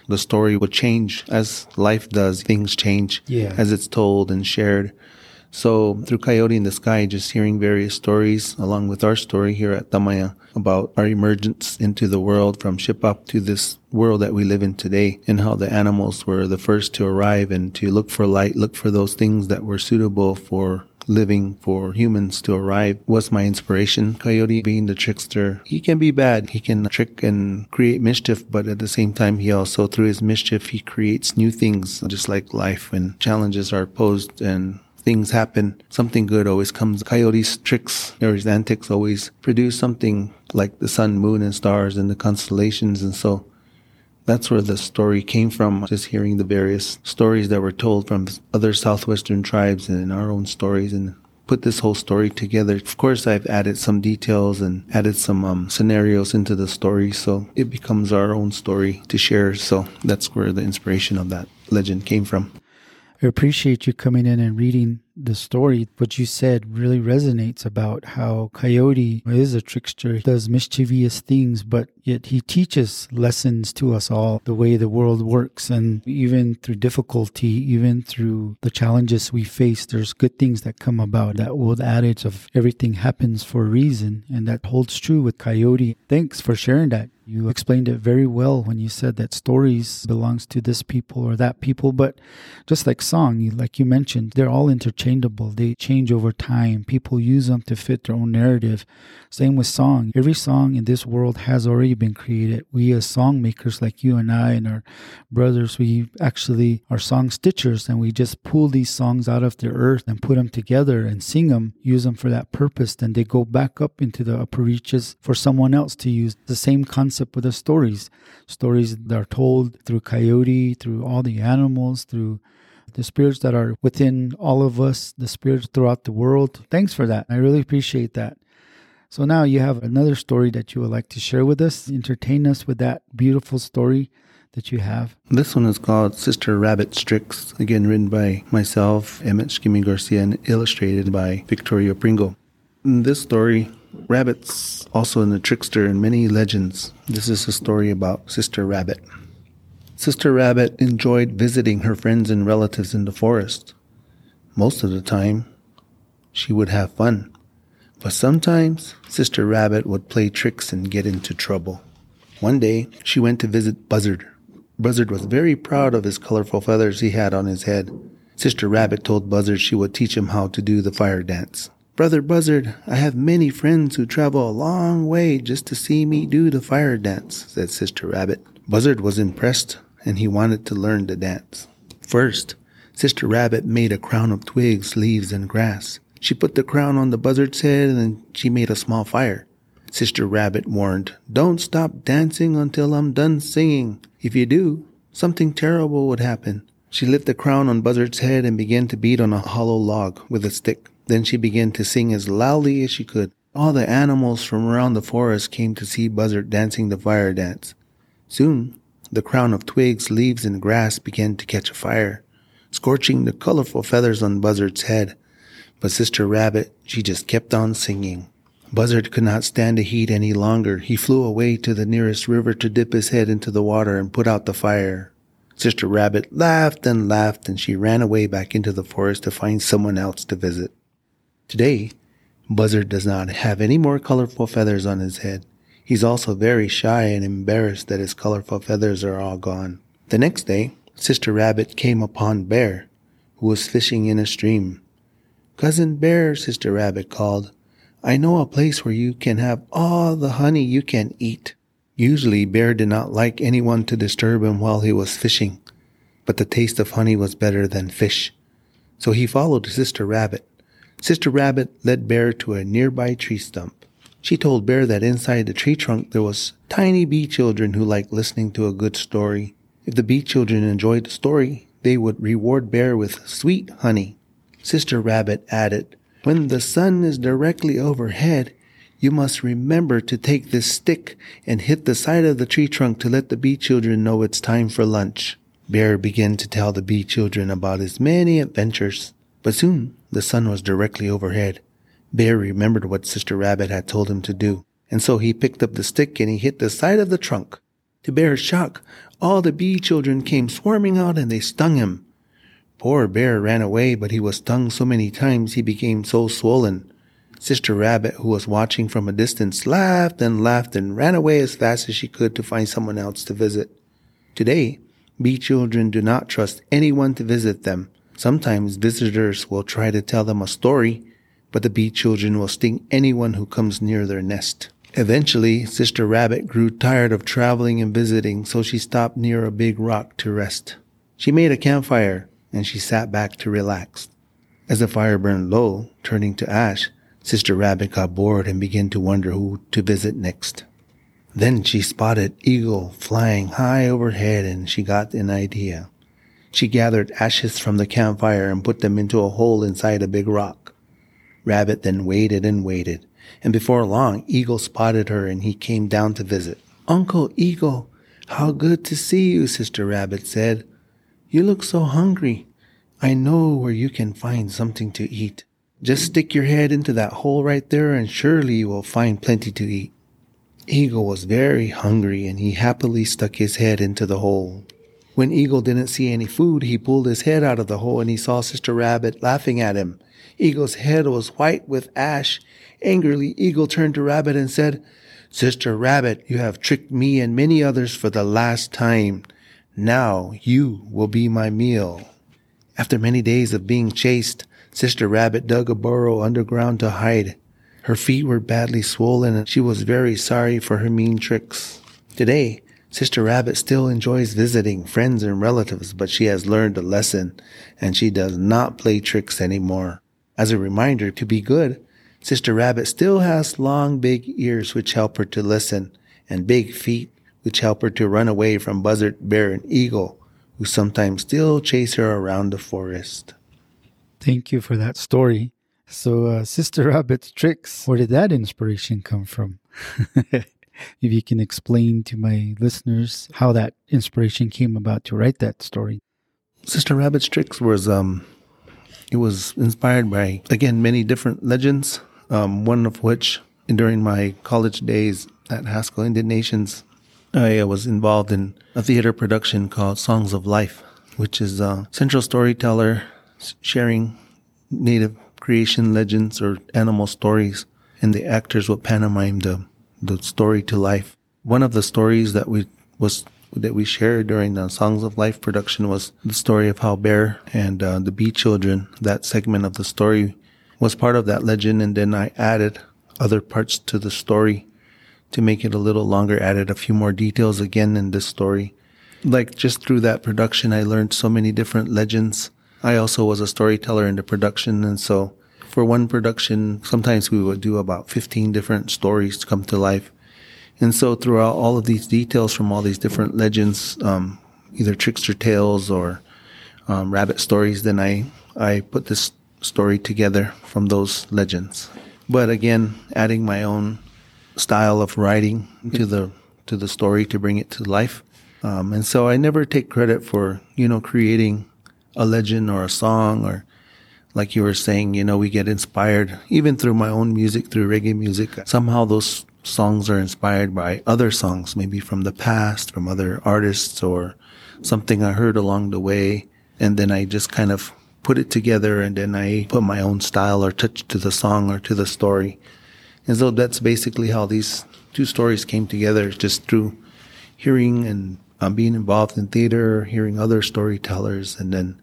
C: the story would change as life does. Things change
B: Yeah.
C: as it's told and shared. So through Coyote and the Sky, just hearing various stories along with our story here at Tamaya about our emergence into the world from Shipap to this world that we live in today and how the animals were the first to arrive and to look for light, look for those things that were suitable for living for humans to arrive was my inspiration. Coyote being the trickster, he can be bad. He can trick and create mischief, but at the same time, he also, through his mischief, he creates new things, just like life when challenges are posed and things happen, something good always comes. Coyote's tricks or his antics always produce something like the sun, moon, and stars and the constellations. And so that's where the story came from. Just hearing the various stories that were told from other southwestern tribes and our own stories and put this whole story together. Of course, I've added some details and added some um, scenarios into the story. So it becomes our own story to share. So that's where the inspiration of that legend came from.
B: I appreciate you coming in and reading the story. What you said really resonates about how Coyote is a trickster, does mischievous things, but yet he teaches lessons to us all the way the world works. And even through difficulty, even through the challenges we face, there's good things that come about. That old adage of everything happens for a reason, and that holds true with Coyote. Thanks for sharing that. You explained it very well when you said that stories belongs to this people or that people, but just like song, like you mentioned, they're all interchangeable. They change over time. People use them to fit their own narrative. Same with song. Every song in this world has already been created. We as song makers like you and I and our brothers, we actually are song stitchers and we just pull these songs out of the earth and put them together and sing them, use them for that purpose. Then they go back up into the upper reaches for someone else to use. The same concept with the stories. Stories that are told through coyote, through all the animals, through the spirits that are within all of us, the spirits throughout the world. Thanks for that. I really appreciate that. So now you have another story that you would like to share with us. Entertain us with that beautiful story that you have.
C: This one is called Sister Rabbit's Tricks, again written by myself, Emmett Skimmy Garcia, and illustrated by Victoria Pringle. In this story, Rabbit's also in the trickster in many legends. This is a story about Sister Rabbit. Sister Rabbit enjoyed visiting her friends and relatives in the forest. Most of the time, she would have fun. But sometimes, Sister Rabbit would play tricks and get into trouble. One day, she went to visit Buzzard. Buzzard was very proud of his colorful feathers he had on his head. Sister Rabbit told Buzzard she would teach him how to do the fire dance. Brother Buzzard, I have many friends who travel a long way just to see me do the fire dance, said Sister Rabbit. Buzzard was impressed and he wanted to learn the dance. First, Sister Rabbit made a crown of twigs, leaves, and grass. She put the crown on the buzzard's head and she made a small fire. Sister Rabbit warned, Don't stop dancing until I'm done singing. If you do, something terrible would happen. She lit the crown on Buzzard's head and began to beat on a hollow log with a stick. Then she began to sing as loudly as she could. All the animals from around the forest came to see Buzzard dancing the fire dance. Soon, the crown of twigs, leaves, and grass began to catch fire, scorching the colorful feathers on Buzzard's head. But Sister Rabbit, she just kept on singing. Buzzard could not stand the heat any longer. He flew away to the nearest river to dip his head into the water and put out the fire. Sister Rabbit laughed and laughed, and she ran away back into the forest to find someone else to visit. Today, Buzzard does not have any more colorful feathers on his head. He's also very shy and embarrassed that his colorful feathers are all gone. The next day, Sister Rabbit came upon Bear, who was fishing in a stream. Cousin Bear, Sister Rabbit called, I know a place where you can have all the honey you can eat. Usually, Bear did not like anyone to disturb him while he was fishing, but the taste of honey was better than fish. So he followed Sister Rabbit. Sister Rabbit led Bear to a nearby tree stump. She told Bear that inside the tree trunk there was tiny bee children who liked listening to a good story. If the bee children enjoyed the story, they would reward Bear with sweet honey. Sister Rabbit added, When the sun is directly overhead, you must remember to take this stick and hit the side of the tree trunk to let the bee children know it's time for lunch. Bear began to tell the bee children about his many adventures. But soon the sun was directly overhead. Bear remembered what Sister Rabbit had told him to do, and so he picked up the stick and he hit the side of the trunk. To Bear's shock, all the bee children came swarming out and they stung him. Poor Bear ran away, but he was stung so many times he became so swollen Sister Rabbit, who was watching from a distance, laughed and laughed and ran away as fast as she could to find someone else to visit. Today, bee children do not trust anyone to visit them. Sometimes visitors will try to tell them a story, but the bee children will sting anyone who comes near their nest. Eventually, Sister Rabbit grew tired of traveling and visiting, so she stopped near a big rock to rest. She made a campfire and she sat back to relax. As the fire burned low, turning to ash, Sister Rabbit got bored and began to wonder who to visit next. Then she spotted Eagle flying high overhead and she got an idea. She gathered ashes from the campfire and put them into a hole inside a big rock. Rabbit then waited and waited, and before long Eagle spotted her and he came down to visit. Uncle Eagle, how good to see you, Sister Rabbit said. You look so hungry. I know where you can find something to eat. Just stick your head into that hole right there and surely you will find plenty to eat. Eagle was very hungry and he happily stuck his head into the hole. When Eagle didn't see any food, he pulled his head out of the hole and he saw Sister Rabbit laughing at him. Eagle's head was white with ash. Angrily, Eagle turned to Rabbit and said, Sister Rabbit, you have tricked me and many others for the last time. Now you will be my meal. After many days of being chased, Sister Rabbit dug a burrow underground to hide. Her feet were badly swollen and she was very sorry for her mean tricks. Today, Sister Rabbit still enjoys visiting friends and relatives, but she has learned a lesson and she does not play tricks anymore. As a reminder to be good, Sister Rabbit still has long big ears which help her to listen and big feet which help her to run away from Buzzard, Bear, and Eagle, who sometimes still chase her around the forest.
B: Thank you for that story. So, uh, Sister Rabbit's tricks, where did that inspiration come from? if you can explain to my listeners how that inspiration came about to write that story.
C: Sister Rabbit's tricks was um, it was inspired by again many different legends. Um, one of which during my college days at Haskell Indian Nations, I was involved in a theater production called Songs of Life, which is a central storyteller sharing native creation legends or animal stories, and the actors would pantomime the the story to life. One of the stories that we was that we shared during the Songs of Life production was the story of how Bear and uh, the Bee Children. That segment of the story was part of that legend, and then I added other parts to the story to make it a little longer. Added a few more details again in this story. Like just through that production, I learned so many different legends I also was a storyteller in the production, and so for one production, sometimes we would do about 15 different stories to come to life. And so throughout all of these details from all these different legends, um, either trickster tales or um, rabbit stories, then I, I put this story together from those legends. But again, adding my own style of writing to the to the story to bring it to life. Um, and so I never take credit for, you know, creating a legend or a song or like you were saying, you know, we get inspired even through my own music, through reggae music. Somehow those songs are inspired by other songs, maybe from the past, from other artists or something I heard along the way. And then I just kind of put it together and then I put my own style or touch to the song or to the story. And so that's basically how these two stories came together, just through hearing and um, being involved in theater, hearing other storytellers, and then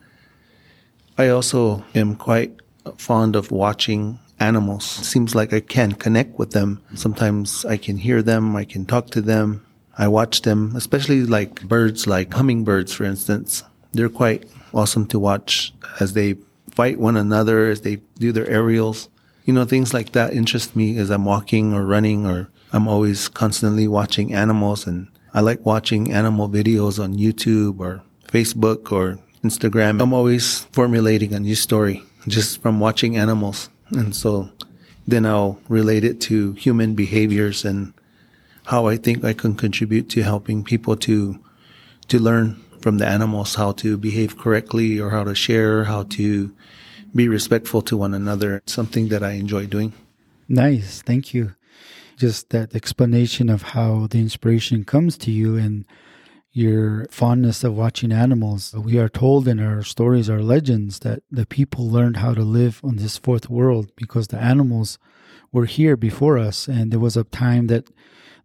C: I also am quite fond of watching animals. It seems like I can connect with them. Sometimes I can hear them, I can talk to them. I watch them, especially like birds, like hummingbirds, for instance. They're quite awesome to watch as they fight one another, as they do their aerials. You know, things like that interest me as I'm walking or running, or I'm always constantly watching animals and I like watching animal videos on YouTube or Facebook or Instagram. I'm always formulating a new story just from watching animals. And so then I'll relate it to human behaviors and how I think I can contribute to helping people to, to learn from the animals how to behave correctly or how to share, how to be respectful to one another. It's something that I enjoy doing.
B: Nice. Thank you just that explanation of how the inspiration comes to you and your fondness of watching animals. We are told in our stories, our legends, that the people learned how to live on this fourth world because the animals were here before us. And there was a time that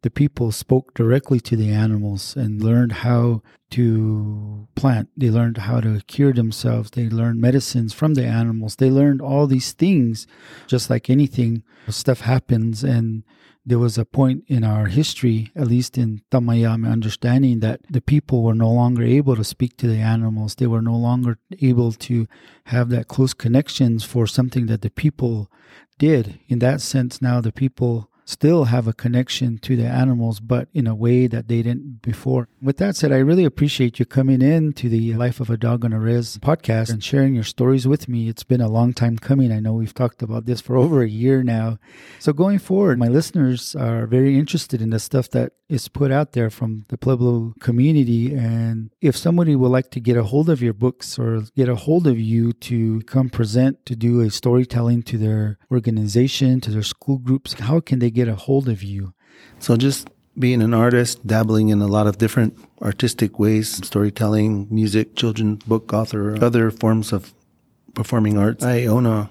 B: the people spoke directly to the animals and learned how to plant. They learned how to cure themselves. They learned medicines from the animals. They learned all these things, just like anything. Stuff happens and there was a point in our history, at least in Tamayame understanding, that the people were no longer able to speak to the animals. They were no longer able to have that close connections for something that the people did. In that sense, now the people still have a connection to the animals, but in a way that they didn't before. With that said, I really appreciate you coming in to the Life of a Dog on a Res podcast and sharing your stories with me. It's been a long time coming. I know we've talked about this for over a year now. So going forward, my listeners are very interested in the stuff that is put out there from the Pueblo community. And if somebody would like to get a hold of your books or get a hold of you to come present, to do a storytelling to their organization, to their school groups, how can they get a hold of you?
C: So just being an artist, dabbling in a lot of different artistic ways, storytelling, music, children's book author, other forms of performing arts. I own a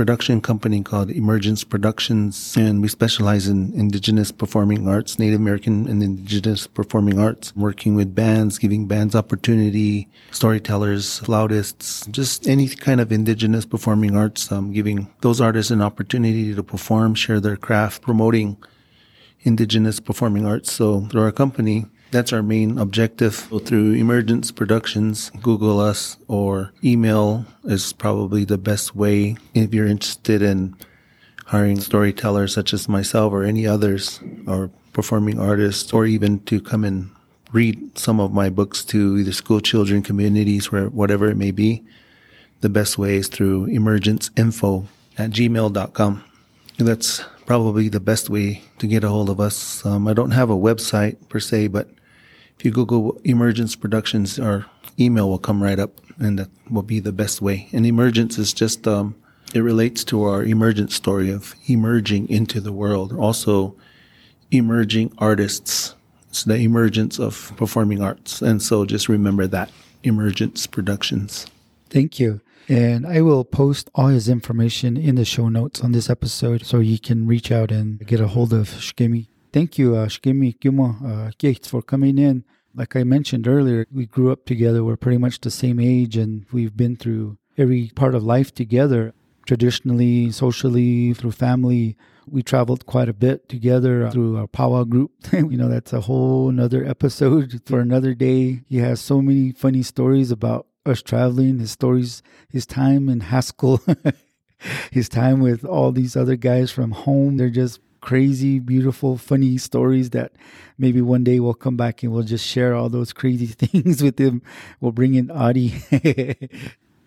C: production company called Emergence Productions, and we specialize in indigenous performing arts, Native American and indigenous performing arts, working with bands, giving bands opportunity, storytellers, flautists, just any kind of indigenous performing arts, um, giving those artists an opportunity to perform, share their craft, promoting indigenous performing arts. So through our company, that's our main objective. So through Emergence Productions, Google us or email is probably the best way if you're interested in hiring storytellers such as myself or any others or performing artists or even to come and read some of my books to either school children communities where whatever it may be. The best way is through emergenceinfo at gmail.com. That's probably the best way to get a hold of us. Um, I don't have a website per se, but if you Google Emergence Productions, our email will come right up, and that will be the best way. And emergence is just um, it relates to our emergent story of emerging into the world. Also, emerging artists. It's the emergence of performing arts, and so just remember that Emergence Productions.
B: Thank you. And I will post all his information in the show notes on this episode so you can reach out and get a hold of Shkemi. Thank you, uh, Shkemi Kimo uh, for coming in. Like I mentioned earlier, we grew up together. We're pretty much the same age, and we've been through every part of life together. Traditionally, socially, through family, we traveled quite a bit together through our powwow group. you know, that's a whole another episode for another day. He has so many funny stories about us traveling, his stories, his time in Haskell, his time with all these other guys from home. They're just crazy, beautiful, funny stories that maybe one day we'll come back and we'll just share all those crazy things with him. We'll bring in Adi.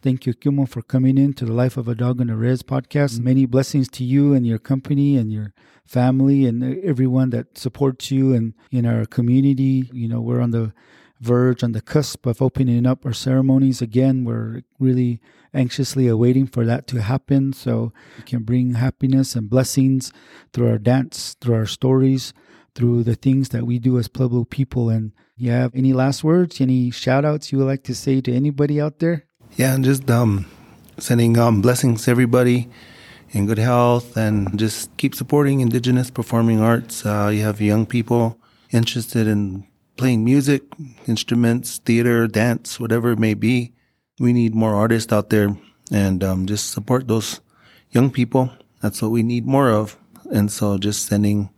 B: Thank you, Kimo, for coming in to the Life of a Dog on a Res podcast. Mm-hmm. Many blessings to you and your company and your family and everyone that supports you and in our community. You know, we're on the verge, on the cusp of opening up our ceremonies again. We're really anxiously awaiting for that to happen so we can bring happiness and blessings through our dance, through our stories, through the things that we do as Pueblo people. And you have any last words, any shout outs you would like to say to anybody out there?
C: Yeah, and just um, sending um, blessings to everybody in good health and just keep supporting Indigenous performing arts. Uh, you have young people interested in playing music, instruments, theater, dance, whatever it may be. We need more artists out there and um, just support those young people. That's what we need more of. And so just sending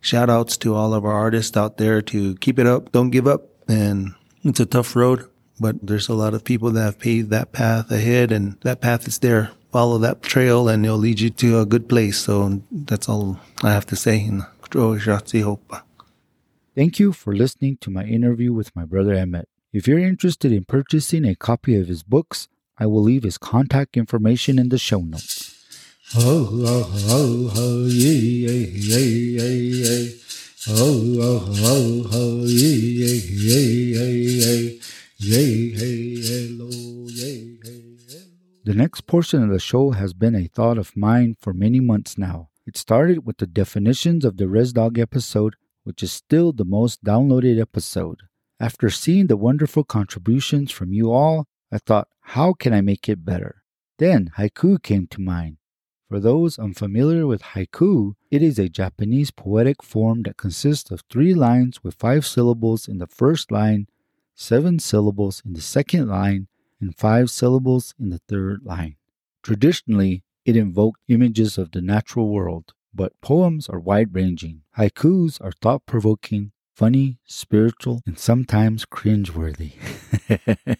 C: shout outs to all of our artists out there to keep it up, don't give up. And it's a tough road, but there's a lot of people that have paved that path ahead and that path is there. Follow that trail and it'll lead you to a good place. So that's all I have to say.
B: Thank you for listening to my interview with my brother Emmett. If you're interested in purchasing a copy of his books, I will leave his contact information in the show notes. Oh, oh, oh, oh, yeah, yeah, yeah, yeah. Oh, oh, oh, oh, yeah, yeah, yeah, yeah. The next portion of the show has been a thought of mine for many months now. It started with the definitions of the Res Dog episode, which is still the most downloaded episode. After seeing the wonderful contributions from you all, I thought, how can I make it better? Then haiku came to mind. For those unfamiliar with haiku, it is a Japanese poetic form that consists of three lines with five syllables in the first line seven syllables in the second line, and five syllables in the third line. Traditionally, it invoked images of the natural world, but poems are wide ranging. Haikus are thought provoking, funny, spiritual, and sometimes cringeworthy.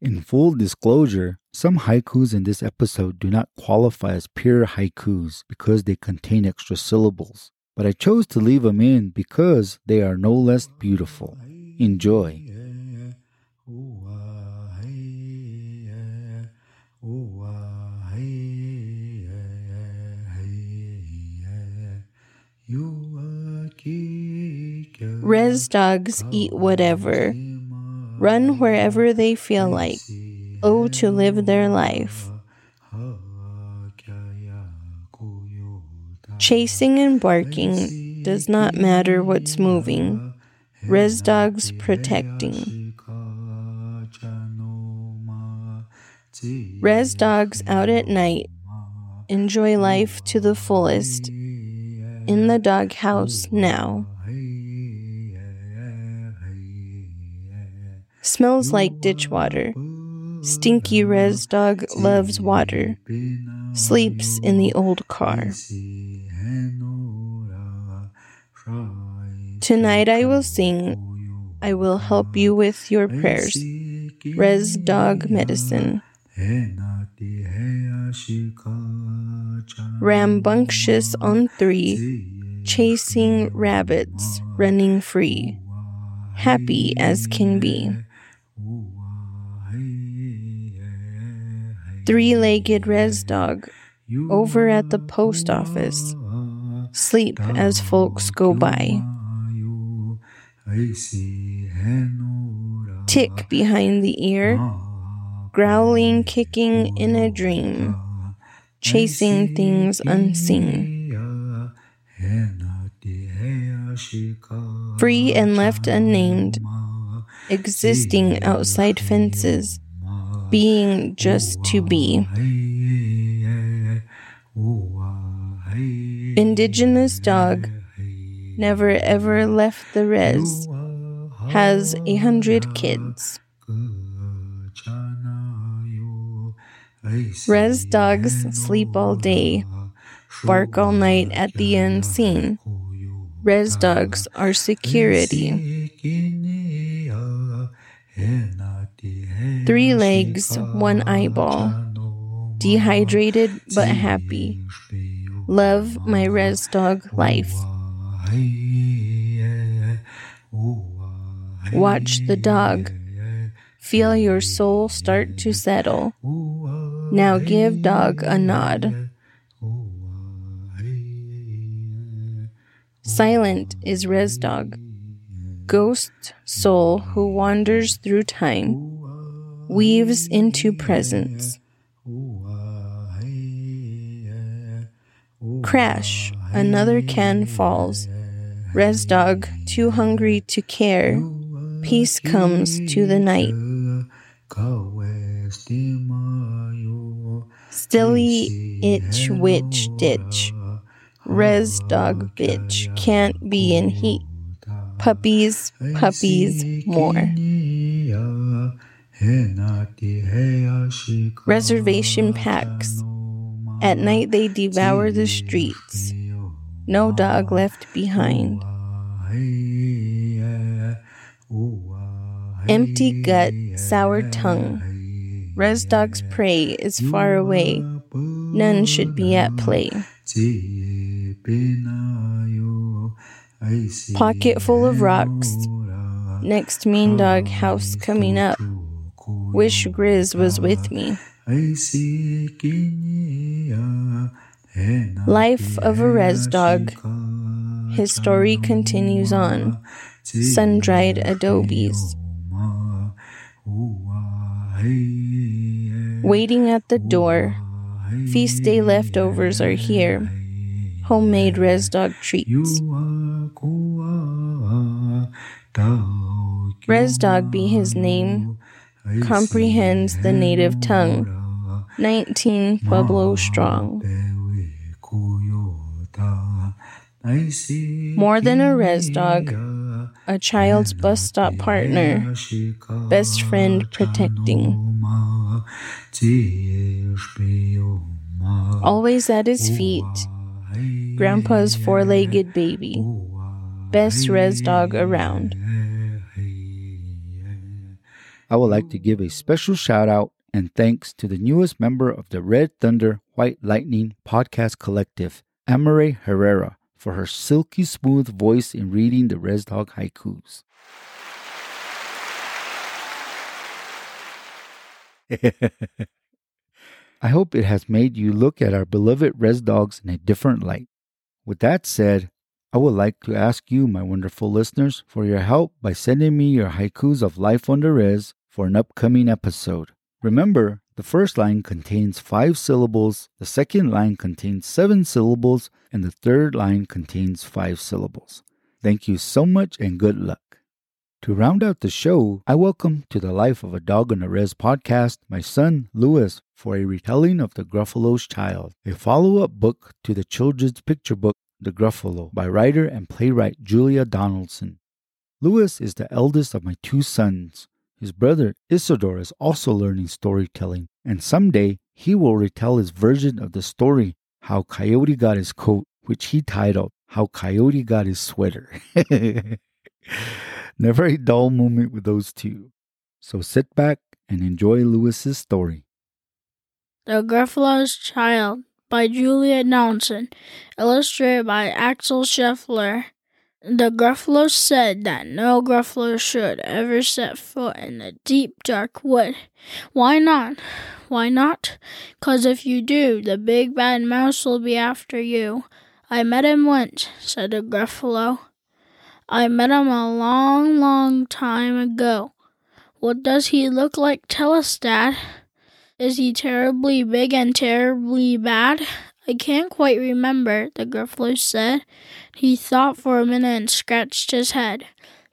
B: in full disclosure, some haikus in this episode do not qualify as pure haikus because they contain extra syllables, but I chose to leave them in because they are no less beautiful. Enjoy.
A: Res dogs eat whatever, run wherever they feel like, oh, to live their life. Chasing and barking does not matter what's moving. Res dogs protecting. Res dogs out at night. Enjoy life to the fullest in the doghouse now. Smells like ditch water. Stinky res dog loves water. Sleeps in the old car. Tonight I will sing. I will help you with your prayers. Res Dog Medicine. Rambunctious on three, chasing rabbits, running free, happy as can be. Three legged res dog over at the post office, sleep as folks go by. Tick behind the ear, growling, kicking in a dream, chasing things unseen. Free and left unnamed, existing outside fences, being just to be. Indigenous dog never ever left the res, has a hundred kids. Res dogs sleep all day, bark all night at the unseen. Res dogs are security. Three legs, one eyeball. Dehydrated but happy. Love my res dog life. Watch the dog. Feel your soul start to settle. Now give dog a nod. Silent is Res Dog, ghost soul who wanders through time, weaves into presence. Crash, another can falls. Res Dog, too hungry to care, peace comes to the night. Stilly itch witch ditch. Res dog bitch can't be in heat. Puppies, puppies, more. Reservation packs. At night they devour the streets. No dog left behind. Empty gut, sour tongue. Res dog's prey is far away. None should be at play. Pocket full of rocks. Next mean dog house coming up. Wish Grizz was with me. Life of a res dog. His story continues on. Sun dried adobes. Waiting at the door. Feast day leftovers are here. Homemade res dog treats. Res dog be his name. Comprehends the native tongue. 19 Pueblo strong. More than a res dog, a child's bus stop partner, best friend protecting. Always at his feet, Grandpa's four legged baby, best res dog around.
B: I would like to give a special shout out and thanks to the newest member of the Red Thunder White Lightning podcast collective, Amare Herrera, for her silky smooth voice in reading the Res Dog haikus. I hope it has made you look at our beloved Res Dogs in a different light. With that said, I would like to ask you, my wonderful listeners, for your help by sending me your haikus of life on the res for an upcoming episode. Remember, the first line contains five syllables, the second line contains seven syllables, and the third line contains five syllables. Thank you so much and good luck. To round out the show, I welcome to the Life of a Dog on a Res podcast my son, Louis, for a retelling of The Gruffalo's Child, a follow up book to the children's picture book, The Gruffalo, by writer and playwright Julia Donaldson. Louis is the eldest of my two sons. His brother Isidore is also learning storytelling, and someday he will retell his version of the story How Coyote Got His Coat, which he titled How Coyote Got His Sweater. Never a dull moment with those two. So sit back and enjoy Louis's story.
D: The Gruffalo's Child by Julia Donaldson, illustrated by Axel Scheffler. The Gruffalo said that no Gruffalo should ever set foot in the deep, dark wood. Why not? Why not? 'Cause if you do, the big bad mouse will be after you. I met him once, said the Gruffalo. I met him a long, long time ago. What does he look like? Tell us, Dad. Is he terribly big and terribly bad? I can't quite remember, the Gruffalo said. He thought for a minute and scratched his head.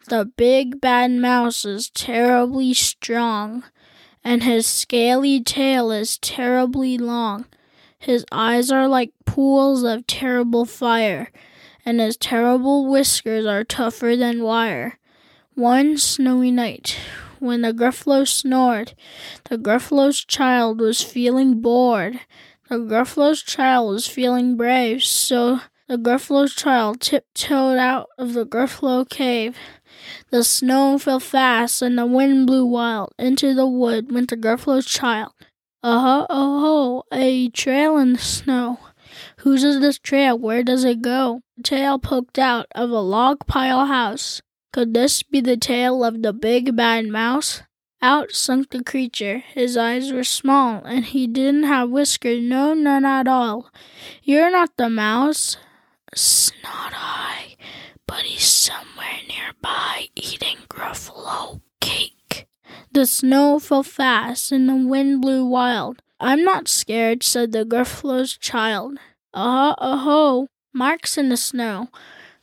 D: The big bad mouse is terribly strong, and his scaly tail is terribly long. His eyes are like pools of terrible fire, and his terrible whiskers are tougher than wire. One snowy night, when the Gruffalo snored, the Gruffalo's child was feeling bored. The Gruffalo's child was feeling brave, so the Gruffalo's child tiptoed out of the Gruffalo cave. The snow fell fast and the wind blew wild. Into the wood went the Gruffalo's child. Uh huh, oh ho, a trail in the snow. Whose is this trail? Where does it go? The tail poked out of a log pile house. Could this be the tail of the big bad mouse? Out slunk the creature. His eyes were small, and he didn't have whiskers, no, none at all. You're not the mouse. Snot eye, but he's somewhere nearby eating Gruffalo cake. The snow fell fast, and the wind blew wild. I'm not scared, said the Gruffalo's child. Ah, uh ho, marks in the snow.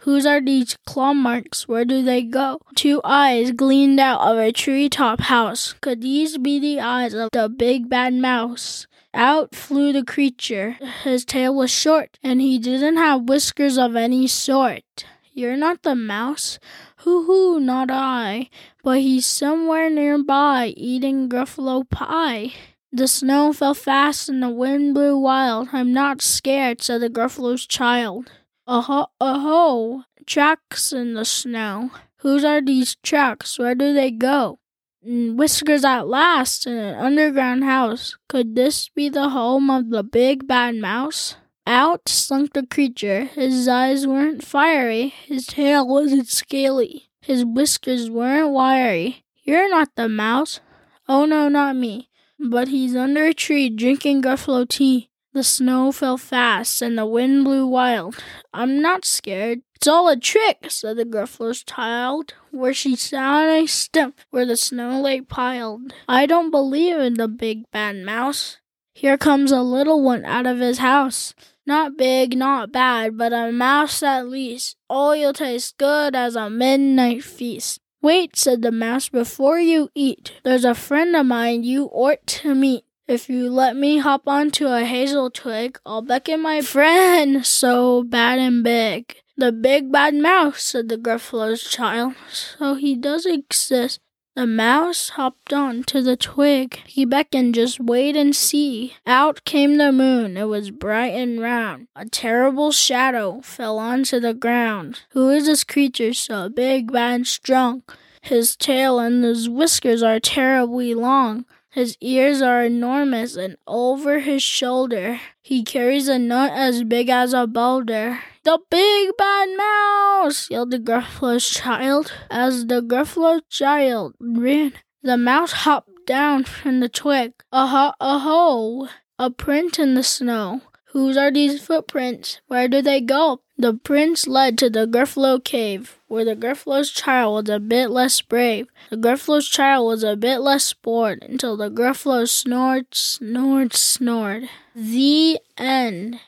D: Whose are these claw marks? Where do they go? Two eyes gleamed out of a tree top house. Could these be the eyes of the big bad mouse? Out flew the creature. His tail was short, and he didn't have whiskers of any sort. You're not the mouse? Hoo hoo, not I. But he's somewhere nearby, eating Gruffalo pie. The snow fell fast and the wind blew wild. I'm not scared, said the Gruffalo's child. Oh ho, tracks in the snow. Whose are these tracks? Where do they go? Mm, whiskers at last in an underground house. Could this be the home of the big bad mouse? Out slunk the creature. His eyes weren't fiery, his tail wasn't scaly, his whiskers weren't wiry. You're not the mouse. Oh no, not me. But he's under a tree drinking Gruffalo tea. The snow fell fast and the wind blew wild. I'm not scared. It's all a trick, said the Gruffalo's child, where she sat on a stump where the snow lay piled. I don't believe in the big bad mouse. Here comes a little one out of his house. Not big, not bad, but a mouse at least. All you'll taste good as a midnight feast. Wait, said the mouse, before you eat. There's a friend of mine you ought to meet. If you let me hop onto a hazel twig, I'll beckon my friend so bad and big. The big bad mouse, said the Gruffalo's child. So he does exist. The mouse hopped on to the twig. He beckoned, just wait and see. Out came the moon. It was bright and round. A terrible shadow fell onto the ground. Who is this creature so big, bad, and strong? His tail and his whiskers are terribly long. His ears are enormous, and over his shoulder he carries a nut as big as a boulder. The big bad mouse! yelled the Gruffalo's child. As the Gruffalo child ran, the mouse hopped down from the twig. Aha, aho! A print in the snow. Whose are these footprints? Where do they go? The prints led to the Gruffalo cave, where the Gruffalo's child was a bit less brave. The Gruffalo's child was a bit less bored until the Gruffalo snored, snored, snored. The end.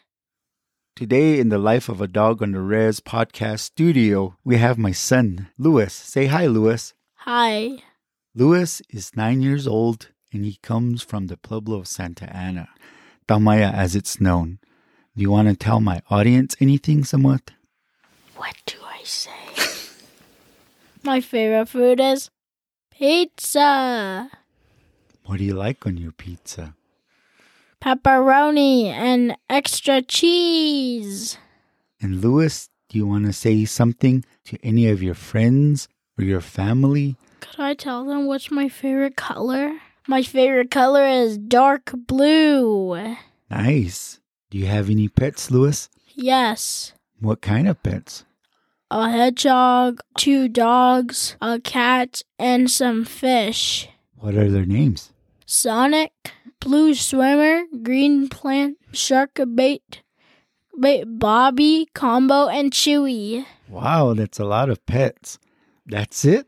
B: Today, in the Life of a Dog on the Res podcast studio, we have my son, Louis. Say hi, Louis.
D: Hi.
B: Louis is nine years old and he comes from the Pueblo of Santa Ana. Tamaya as it's known. Do you want to tell my audience anything somewhat?
D: What do I say? my favorite food is pizza.
B: What do you like on your pizza?
D: Pepperoni and extra cheese.
B: And Louis, do you want to say something to any of your friends or your family?
D: Could I tell them what's my favorite color? My favorite color is dark blue.
B: Nice. Do you have any pets, Louis?
D: Yes.
B: What kind of pets?
D: A hedgehog, two dogs, a cat, and some fish.
B: What are their names?
D: Sonic, Blue Swimmer, Green Plant, Shark Bait, Bait Bobby, Combo, and Chewy.
B: Wow, that's a lot of pets. That's it?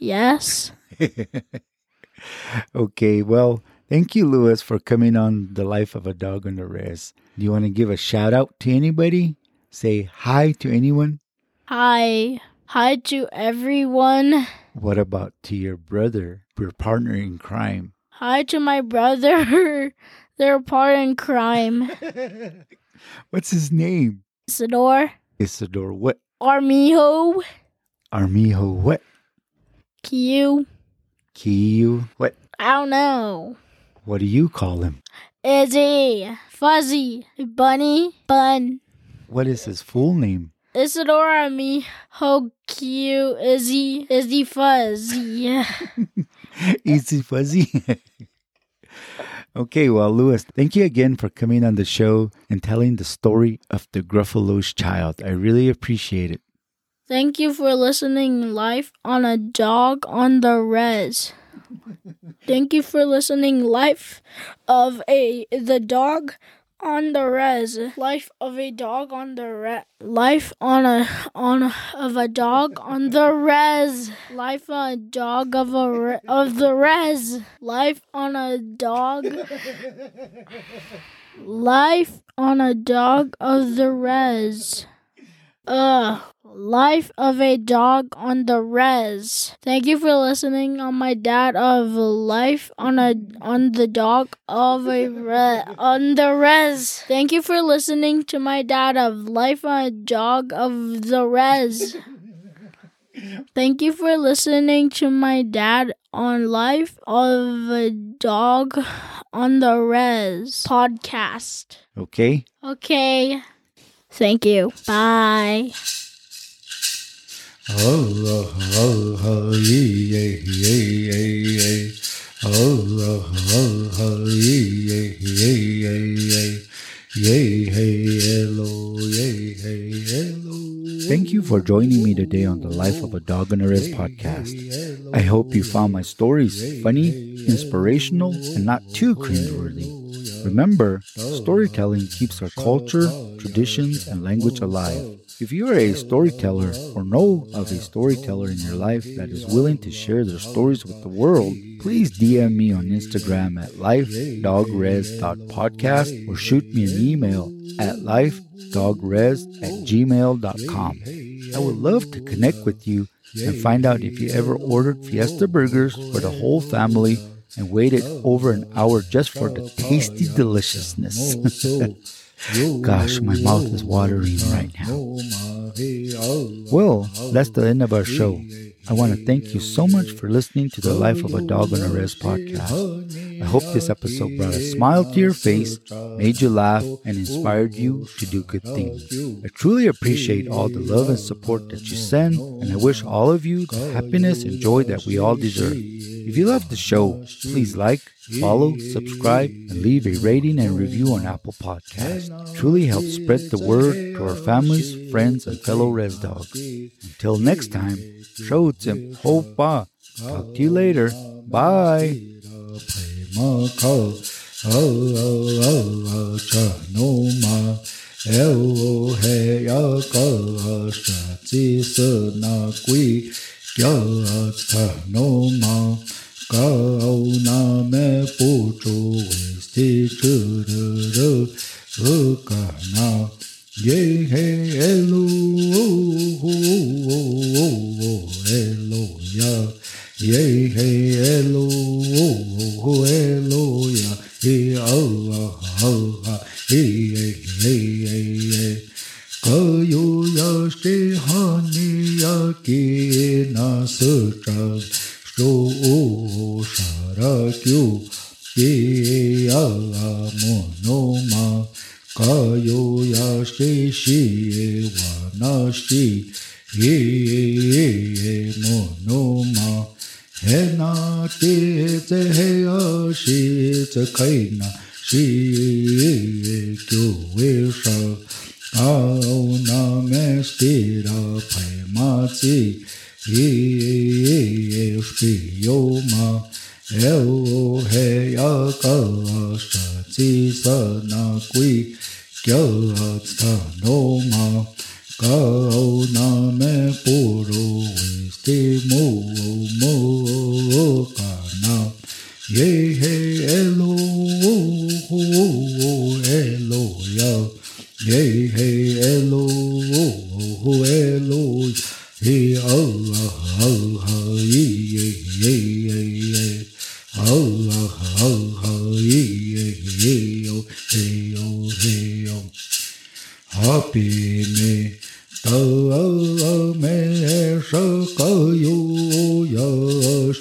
D: Yes.
B: okay, well, thank you, Louis, for coming on The Life of a Dog on the Res. Do you want to give a shout out to anybody? Say hi to anyone?
D: Hi. Hi to everyone.
B: What about to your brother, your partner in crime?
D: Hi to my brother. They're part in crime.
B: What's his name?
D: Isidore.
B: Isidore what?
D: Armijo.
B: Armijo what?
D: Q.
B: Q what?
D: I don't know.
B: What do you call him?
D: Izzy. Fuzzy. Bunny. Bun.
B: What is his full name?
D: Isidore Armijo Q. Izzy. Izzy Fuzzy.
B: Easy fuzzy. okay, well, Louis, thank you again for coming on the show and telling the story of the Gruffalo's child. I really appreciate it.
D: Thank you for listening live on a dog on the res. Thank you for listening. Life of a the dog on the res. Life of a dog on the re- life on a on a, of a dog on the res. Life on a dog of a re- of the res. Life on a dog. Life on a dog of the res. Uh, life of a dog on the res. Thank you for listening on my dad of life on a on the dog of a re, on the res. Thank you for listening to my dad of life on a dog of the res. Thank you for listening to my dad on life of a dog on the res podcast.
B: Okay?
D: Okay. Thank you. Bye.
B: Thank you for joining me today on the Life of a Dog Res podcast. I hope you found my stories funny, inspirational, and not too cringeworthy. Remember, storytelling keeps our culture, traditions, and language alive. If you are a storyteller or know of a storyteller in your life that is willing to share their stories with the world, please DM me on Instagram at lifedogres.podcast or shoot me an email at lifedogres at gmail.com. I would love to connect with you and find out if you ever ordered Fiesta Burgers for the whole family and waited over an hour just for the tasty deliciousness. Gosh, my mouth is watering right now. Well, that's the end of our show. I want to thank you so much for listening to the Life of a Dog on a Res podcast. I hope this episode brought a smile to your face, made you laugh, and inspired you to do good things. I truly appreciate all the love and support that you send, and I wish all of you the happiness and joy that we all deserve. If you love the show, please like, follow, subscribe, and leave a rating and review on Apple Podcasts. Truly helps spread the word to our families, friends, and fellow res dogs. Until next time, Shotim Hopa. Ah. Talk to you later. Bye.
A: Ka sha chi sa na kya tha no ma ka au na me pu chu we sti chu ru ru ru ka na ye he elu hu elu ya ye he elu hu elu ya he au au ha he he he he ka yu ya sti ha ni ya ki na su tra su sha ra kyu ki ya mo no ma ka yu ya sti shi wa na shi ye mo no ma he na te te he ya shi te kai na shi kyu we sha ao na me stira pai ma chi ye spi yo ma eo he ya ka sha chi sa na quy kya tha no ma ka na me pu ro sti mu mu ka na ye he elo elo ya ye he elo elo he Allah Allah ye ye ye ye Allah Allah ye ye ye yo he yo he yo happy me ta me sha ka yo ya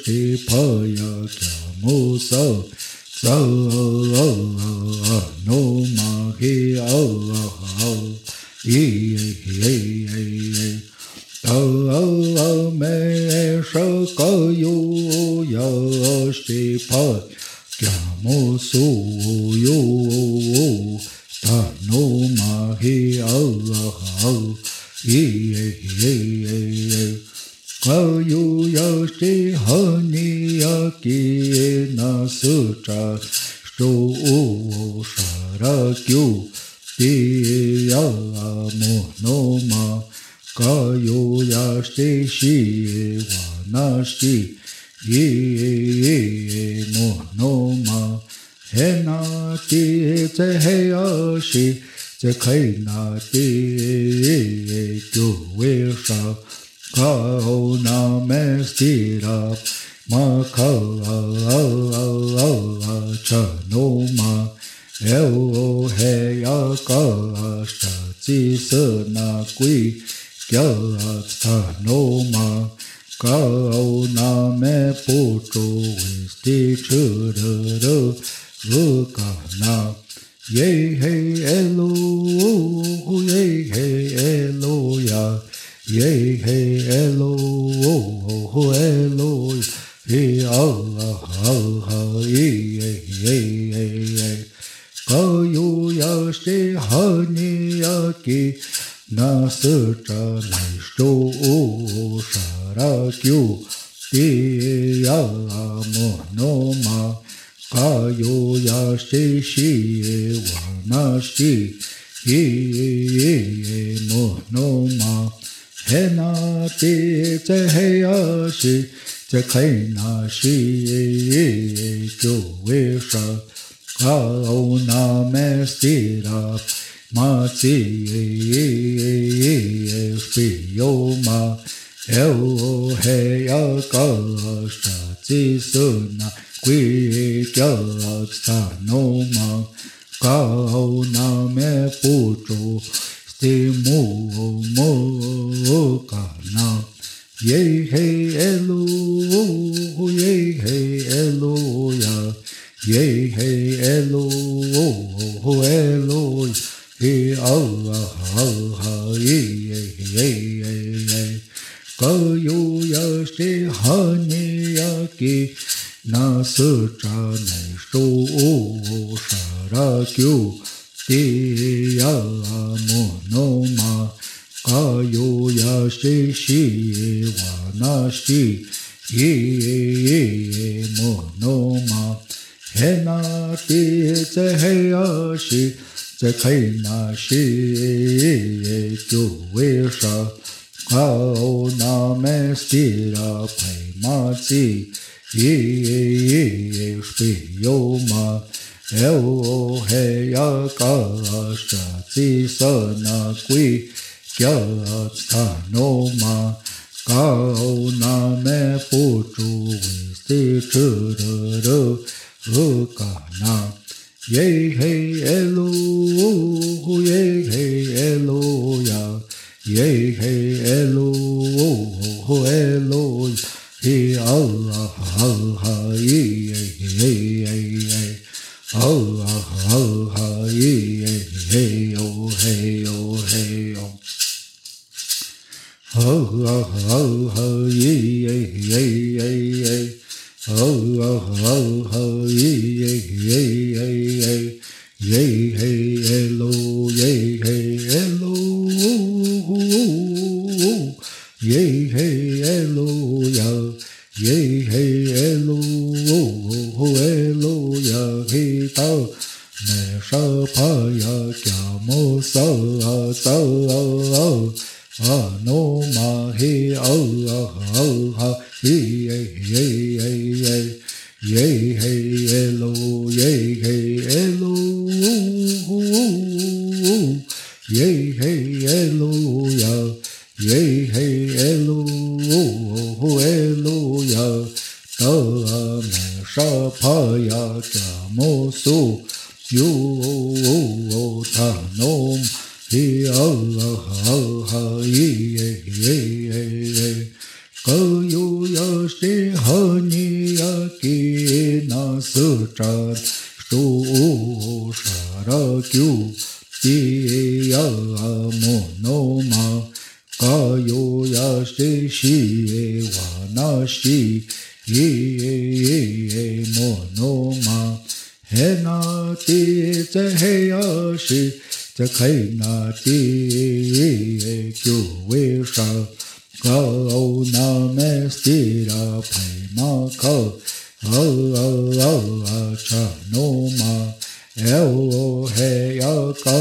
A: shi pa ya kya mo sa sa no ma he Allah ye ye ye ye ya shi te kai na ti kyu we sha ka na me sti ra ma ka a a a a a cha no ma e o he ya ka sha chi na quy kya tha no ma ka o na me pu chu we sti chu ra ra ru ka na ye he elo ye he elo ya. Ye he elo elo he Allah Allah ye ye ye ye ka yu ya shi ha ni ya ki na su cha nai shu sha ra kyu. Ti ya mo no ma ka yu ya shi shi wa na shi ye ye ye mo no ma he na ti te he ya shi te kai na shi ye ye ye kyu we sha ka o na me sti ra ma chi ye ye ye ye ye spi yo ma e o he ya ka sha chi su na quy kya sa no ma ka o na me pu chu sti mu mo ka na. Ye he elo ye he elo ya ye he elo elo he Allah Allah ye ye ye ye ka yu ya shi ha ni ya ki na su cha nai shu sha ra kyu ti ya mo no ma ka yu ya shi shi wa na shi ye ye mo no ma he na ti te he ya shi te kai na shi kyu we sha ka o na me sti ra pai ma chi ye ye ye ye spi yo ma e o he ya ka sha chi sa na quy kya ta no ma ka o na me pu chu we sti chu ra ra ru ka na ye he elo ye he elo ya ye he elo elo he Allah Allah ye ye ye ye Allah Allah ye ye o he o he o Allah Allah ye ye ye ye Allah Allah ye ye ye ye ye ye he elo ye he elo ye he elo ya ye he elo elo ya he ta me sha pa ya kya mo sa sa a no ma he Allah Allah he ye ye ye ye ye he elo ye he elo ye he elo ya ye he elo elo ya ta me sha pa ya kya mo su yu he Allah ye ye ye ye ti te he ya shi te kai na ti kyu we sha na me sti ra pai ma ka a cha no ma eo he ya ka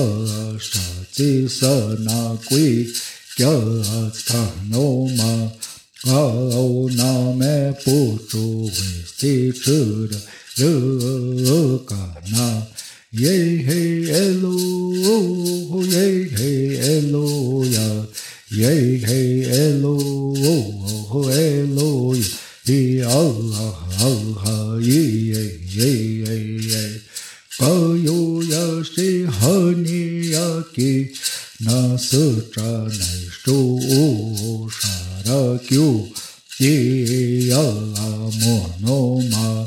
A: sha chi sa na quy kya ta no ma cao na me pu chu vi si chu da ru ka na ye he elo ye he elo ya. Ye he elo elo ya. Hi Allah Allah ye ye ye ye ye. Pa yo ya shi ha ni ya ki. Na su tra nai shu sha ra kyu. Ye ya mo no ma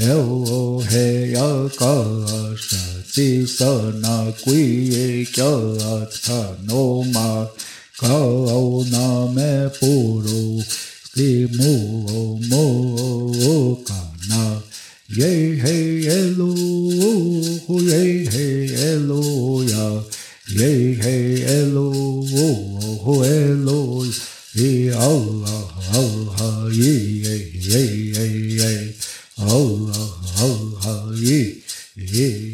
A: Eu rei akashati sana kui kyatha noma kao name puro stimu mo kana ye he elo ye he elo ya ye he elo ho elo ye allah allah ye ye ye ye Allah Allah ye ye